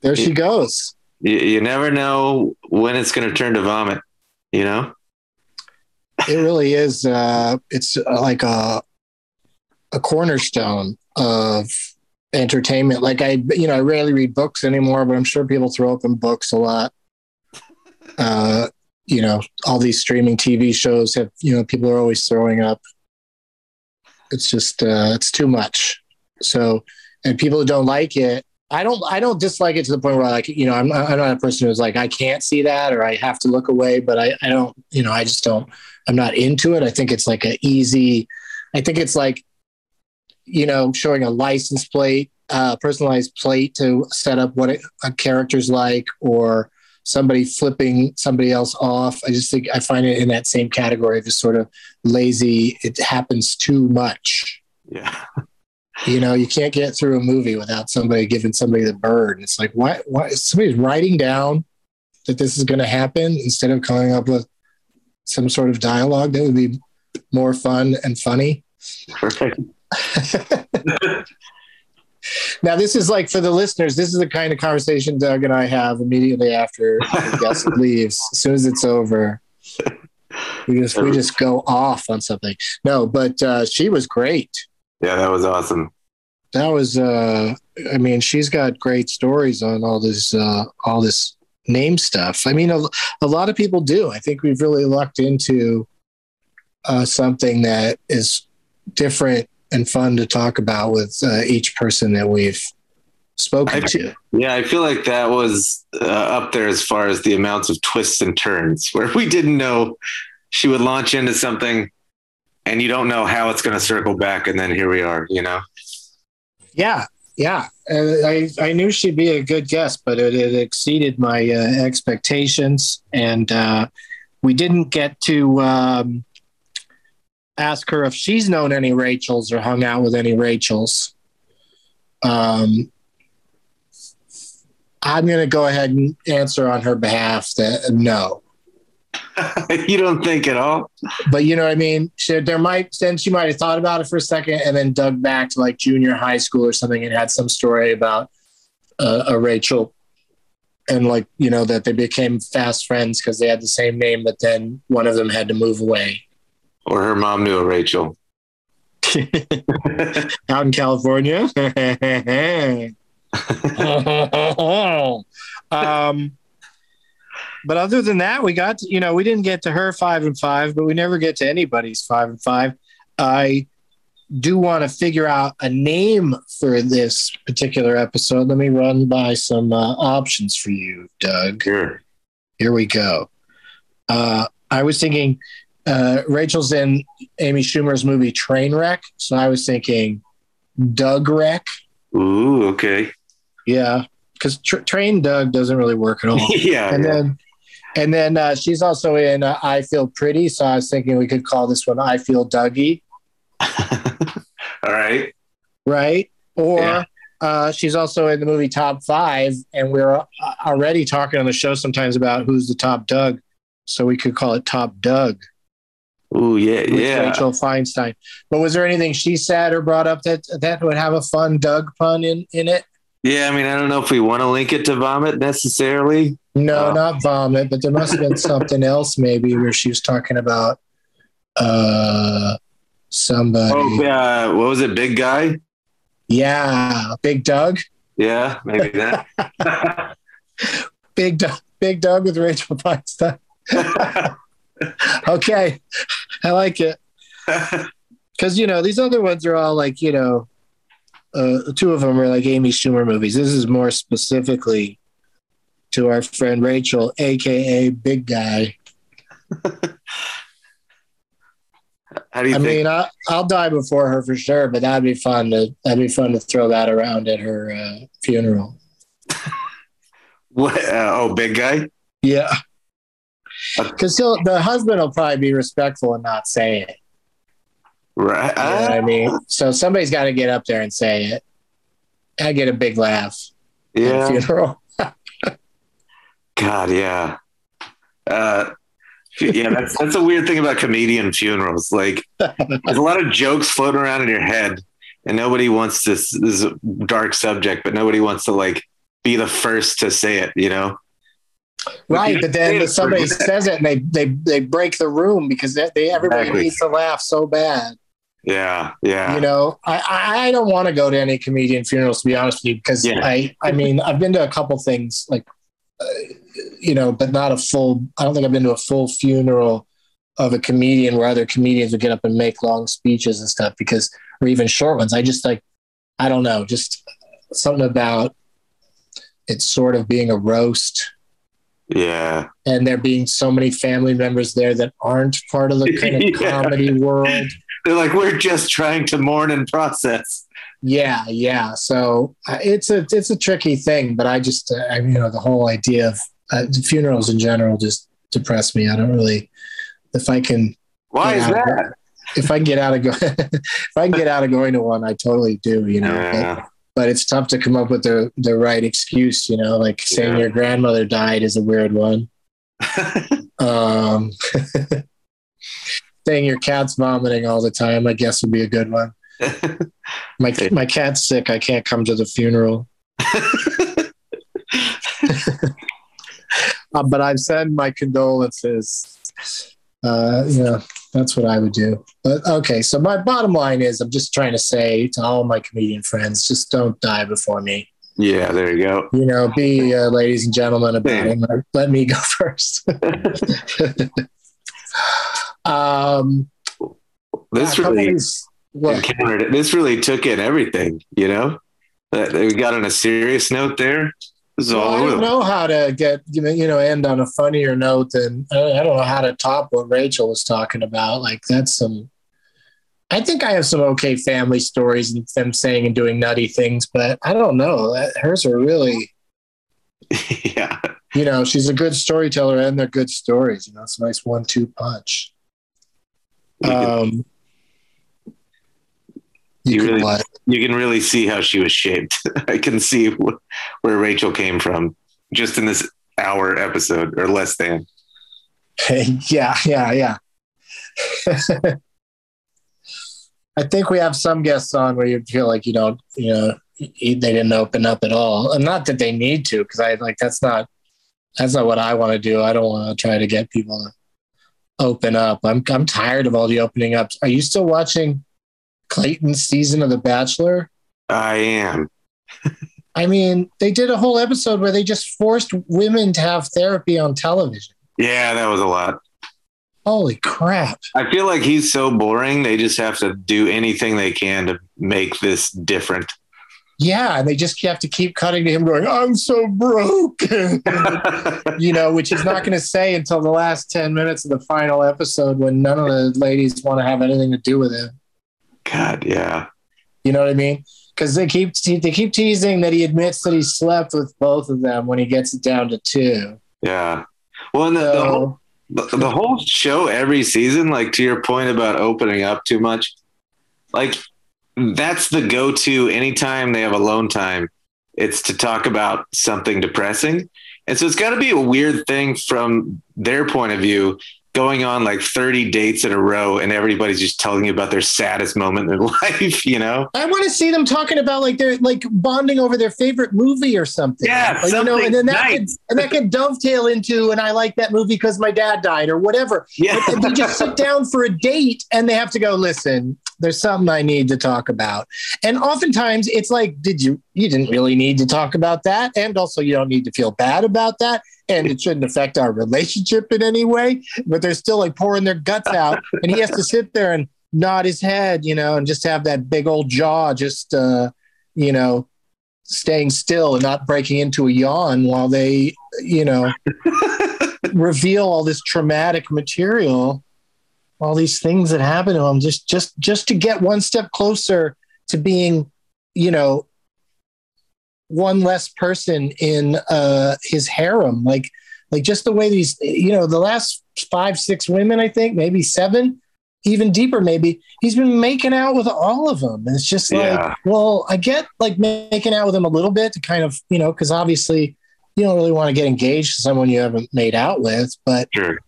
There she goes. You, you never know when it's going to turn to vomit, you know? It really is. Uh, it's uh, like a a cornerstone of entertainment. Like I, you know, I rarely read books anymore, but I'm sure people throw up in books a lot. Uh, you know, all these streaming TV shows have, you know, people are always throwing up. It's just, uh, it's too much. So, and people who don't like it, I don't, I don't dislike it to the point where I like, you know, I'm, I'm not a person who's like, I can't see that or I have to look away, but I, I don't, you know, I just don't, I'm not into it. I think it's like a easy, I think it's like, you know, showing a license plate, uh, personalized plate to set up what it, a character's like, or somebody flipping somebody else off. I just think I find it in that same category of just sort of lazy. It happens too much. Yeah. you know, you can't get through a movie without somebody giving somebody the bird. It's like, what? What? Somebody's writing down that this is going to happen instead of coming up with some sort of dialogue that would be more fun and funny. Perfect. Now, this is like for the listeners, this is the kind of conversation Doug and I have immediately after the guest leaves. As soon as it's over, we just we just go off on something. No, but uh, she was great. Yeah, that was awesome. That was, uh, I mean, she's got great stories on all this, uh, all this name stuff. I mean, a, a lot of people do. I think we've really lucked into uh, something that is different and fun to talk about with uh, each person that we've spoken I- to. Yeah, I feel like that was uh, up there as far as the amounts of twists and turns where we didn't know she would launch into something and you don't know how it's going to circle back. And then here we are, you know? Yeah, yeah. Uh, I I knew she'd be a good guest, but it, it exceeded my uh, expectations, and uh, we didn't get to um, ask her if she's known any Rachels or hung out with any Rachels. Um, I'm going to go ahead and answer on her behalf that no. you don't think at all? But you know what I mean? She, there might then she might have thought about it for a second and then dug back to like junior high school or something and had some story about uh, a Rachel and like you know that they became fast friends because they had the same name, but then one of them had to move away Or her mom knew a Rachel. out in California. um, but other than that, we got to, you know we didn't get to her five and five, but we never get to anybody's five and five. I do want to figure out a name for this particular episode. Let me run by some uh, options for you, Doug. Sure. Here we go. Uh, I was thinking uh, Rachel's in Amy Schumer's movie Trainwreck, so I was thinking Doug Wreck. Ooh, okay. Yeah, because tr- Train Doug doesn't really work at all. yeah. and yeah. then and then uh, she's also in uh, I Feel Pretty, so I was thinking we could call this one I Feel Dougie, all right. right? Or Yeah. uh, she's also in the movie Top Five, and we're uh, already talking on the show sometimes about who's the top Doug, so we could call it Top Doug. Ooh, yeah, yeah. Rachel Feinstein. But was there anything she said or brought up that that would have a fun Doug pun in in it? Yeah, I mean, I don't know if we want to link it to vomit necessarily. No, Oh. not vomit, but there must have been something else maybe where she was talking about uh somebody. Oh, uh, what was it? Big guy? Yeah, Big Doug, Yeah, maybe that. Big Doug, Big Doug with Rachel Feinstein. okay, I like it because you know these other ones are all like you know, uh, two of them are like Amy Schumer movies. This is more specifically to our friend Rachel, aka Big Guy. How do you I think? mean, I, I'll die before her for sure, but that'd be fun to that'd be fun to throw that around at her uh, funeral. what? Uh, oh, big guy? Yeah, because he'll the husband will probably be respectful and not say it. Right. You know I mean? So somebody's got to get up there and say it. I get a big laugh at yeah. funeral. God, yeah. Uh, yeah, that's that's a weird thing about comedian funerals. Like, there's a lot of jokes floating around in your head, and nobody wants this. This is a dark subject, but nobody wants to like be the first to say it. You know? Right, but then somebody says it and they they they break the room because they, they everybody Exactly. needs to laugh so bad. Yeah, yeah. you know i i don't want to go to any comedian funerals to be honest with you because Yeah. i i mean i've been to a couple things like uh, you know but not a full i don't think i've been to a full funeral of a comedian where other comedians would get up and make long speeches and stuff because or even short ones i just like i don't know just something about it's sort of being a roast yeah. and there being so many family members there that aren't part of the kind of Yeah. comedy world They're like, we're just trying to mourn and process. Yeah, yeah. So uh, it's a it's a tricky thing, but I just uh, I, you know the whole idea of uh, funerals in general just depress me. I don't really if I can Why is that? if I can get out of go, if I can get out of going to one, I totally do. You know, Yeah. but, but it's tough to come up with the the right excuse. You know, like saying Yeah. your grandmother died is a weird one. Um, saying your cat's vomiting all the time, I guess, would be a good one. My my cat's sick. I can't come to the funeral. Uh, but I've sent my condolences. Uh, you know, that's what I would do. But okay, so my bottom line is I'm just trying to say to all my comedian friends, just don't die before me. yeah, there you go. You know, be uh, ladies and gentlemen about it. Let- Let me go first. um, This really what? encountered it. This really took in everything, you know? We got on a serious note there. Is Well, I don't know how to get you know, end on a funnier note than I don't know how to top what Rachel was talking about. Like that's some. I think I have some okay family stories and them saying and doing nutty things, but I don't know. That- Hers are really, yeah. you know, she's a good storyteller and they're good stories. You know, it's a nice one-two punch. Um, You can really- you can really see how she was shaped. I can see wh- where Rachel came from just in this hour episode or less than. yeah, yeah, yeah. I think we have some guests on where you feel like you don't, you know, they didn't open up at all, and not that they need to, because I like that's not that's not what I want to do. I don't want to try to get people to open up. I'm I'm tired of all the opening ups. Are you still watching Clayton's season of The Bachelor? I am. I mean, they did a whole episode where they just forced women to have therapy on television. Yeah, that was a lot. Holy crap. I feel like he's so boring. They just have to do anything they can to make this different. Yeah, and they just have to keep cutting to him going, I'm so broke. you know, which he's not going to say until the last 10 minutes of the final episode when none of the ladies want to have anything to do with him. God, yeah. You know what I mean? Because they keep they keep teasing that he admits that he slept with both of them when he gets it down to two. Yeah. Well, and the, the, whole, the, the whole show every season, like to your point about opening up too much, like that's the go to anytime they have alone time. It's to talk about something depressing. And so it's got to be a weird thing from their point of view going on like 30 dates in a row and everybody's just telling you about their saddest moment in their life, you know? I want to see them talking about like they're like bonding over their favorite movie or something. Yeah, Like, you know, and then that something could, and that could dovetail into and I like that movie because my dad died or whatever. Yeah. But they just sit down for a date and they have to go, listen, there's something I need to talk about. And oftentimes it's like, did you, you didn't really need to talk about that. And also you don't need to feel bad about that. And it shouldn't affect our relationship in any way, but they're still like pouring their guts out. And he has to sit there and nod his head, you know, and just have that big old jaw, just, uh, you know, staying still and not breaking into a yawn while they, you know, reveal all this traumatic material, all these things that happen to him, just just just to get one step closer to being, you know, one less person in uh, his harem. Like like just the way these, you know, the last five six women, I think maybe seven. Even deeper, maybe he's been making out with all of them. And it's just like, Yeah. well, I get like making out with them a little bit to kind of, you know, because obviously you don't really want to get engaged to someone you haven't made out with, but Sure.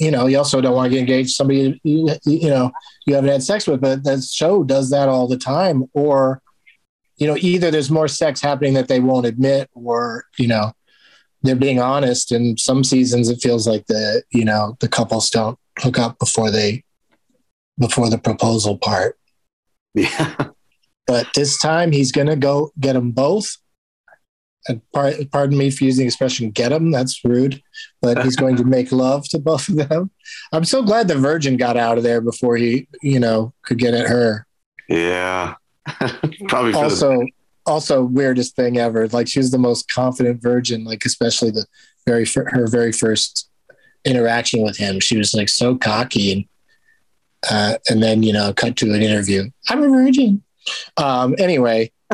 you know, you also don't want to get engaged to somebody you, you know you haven't had sex with. But that show does that all the time, or you know, either there's more sex happening that they won't admit, or you know, they're being honest. And some seasons it feels like the you know the couples don't hook up before they before the proposal part. Yeah. But this time he's gonna go get them both. And par- pardon me for using the expression "get them." That's rude, but he's going to make love to both of them. I'm so glad the virgin got out of there before he, you know, could get at her. Yeah. Probably for the Also, also weirdest thing ever. Like she was the most confident virgin. Like especially the very fir- her very first interaction with him. She was like so cocky and uh, and then you know cut to an interview. I'm a virgin. Um, anyway,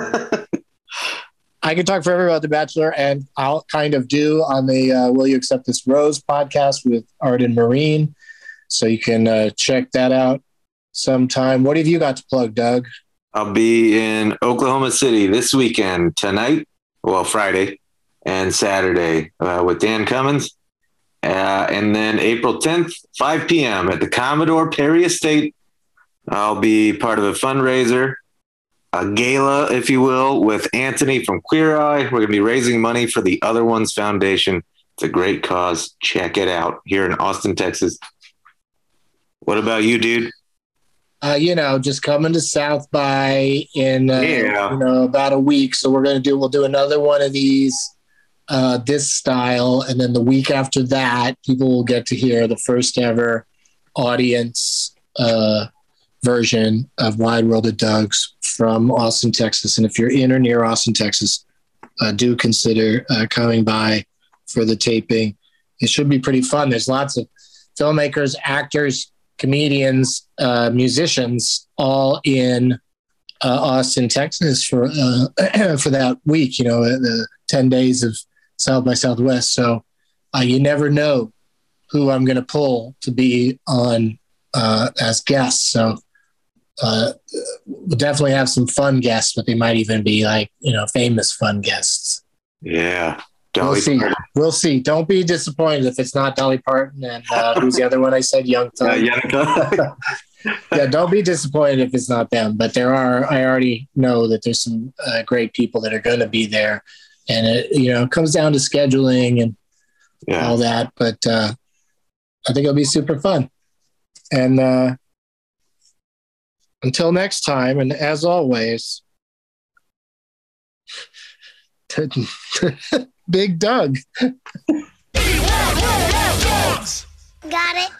I can talk forever about The Bachelor, and I'll kind of do on the uh, Will You Accept This Rose podcast with Arden Myrin. So you can uh, check that out. sometime. What have you got to plug, Doug? I'll be in Oklahoma City this weekend, tonight, well, Friday and Saturday uh, with Dan Cummins. Uh, and then April 10th, 5 p.m. at the Commodore Perry Estate. I'll be part of a fundraiser, a gala, if you will, with Anthony from Queer Eye. We're going to be raising money for the Other Ones Foundation. It's a great cause. Check it out here in Austin, Texas. What about you, dude? Uh, you know, just coming to South by in uh, Yeah. you know about a week. So we're gonna do we'll do another one of these uh, this style, and then the week after that, people will get to hear the first ever audience uh, version of Wide World of Doug's from Austin, Texas. And if you're in or near Austin, Texas, uh, do consider uh, coming by for the taping. It should be pretty fun. There's lots of filmmakers, actors, comedians, uh, musicians, all in uh, Austin, Texas for uh, for that week. You know, the ten days of South by Southwest. So uh, you never know who I'm going to pull to be on uh, as guests. So uh, we'll definitely have some fun guests, but they might even be like you know famous fun guests. Yeah. We'll see. Parton. We'll see. Don't be disappointed if it's not Dolly Parton and uh, who's the other one I said, Young Thug. Yannicka. yeah, don't be disappointed if it's not them. But there are, I already know that there's some uh, great people that are going to be there, and it, you know, it comes down to scheduling and yeah. all that. But uh, I think it'll be super fun. And uh, until next time, and as always, Big Doug. Got it.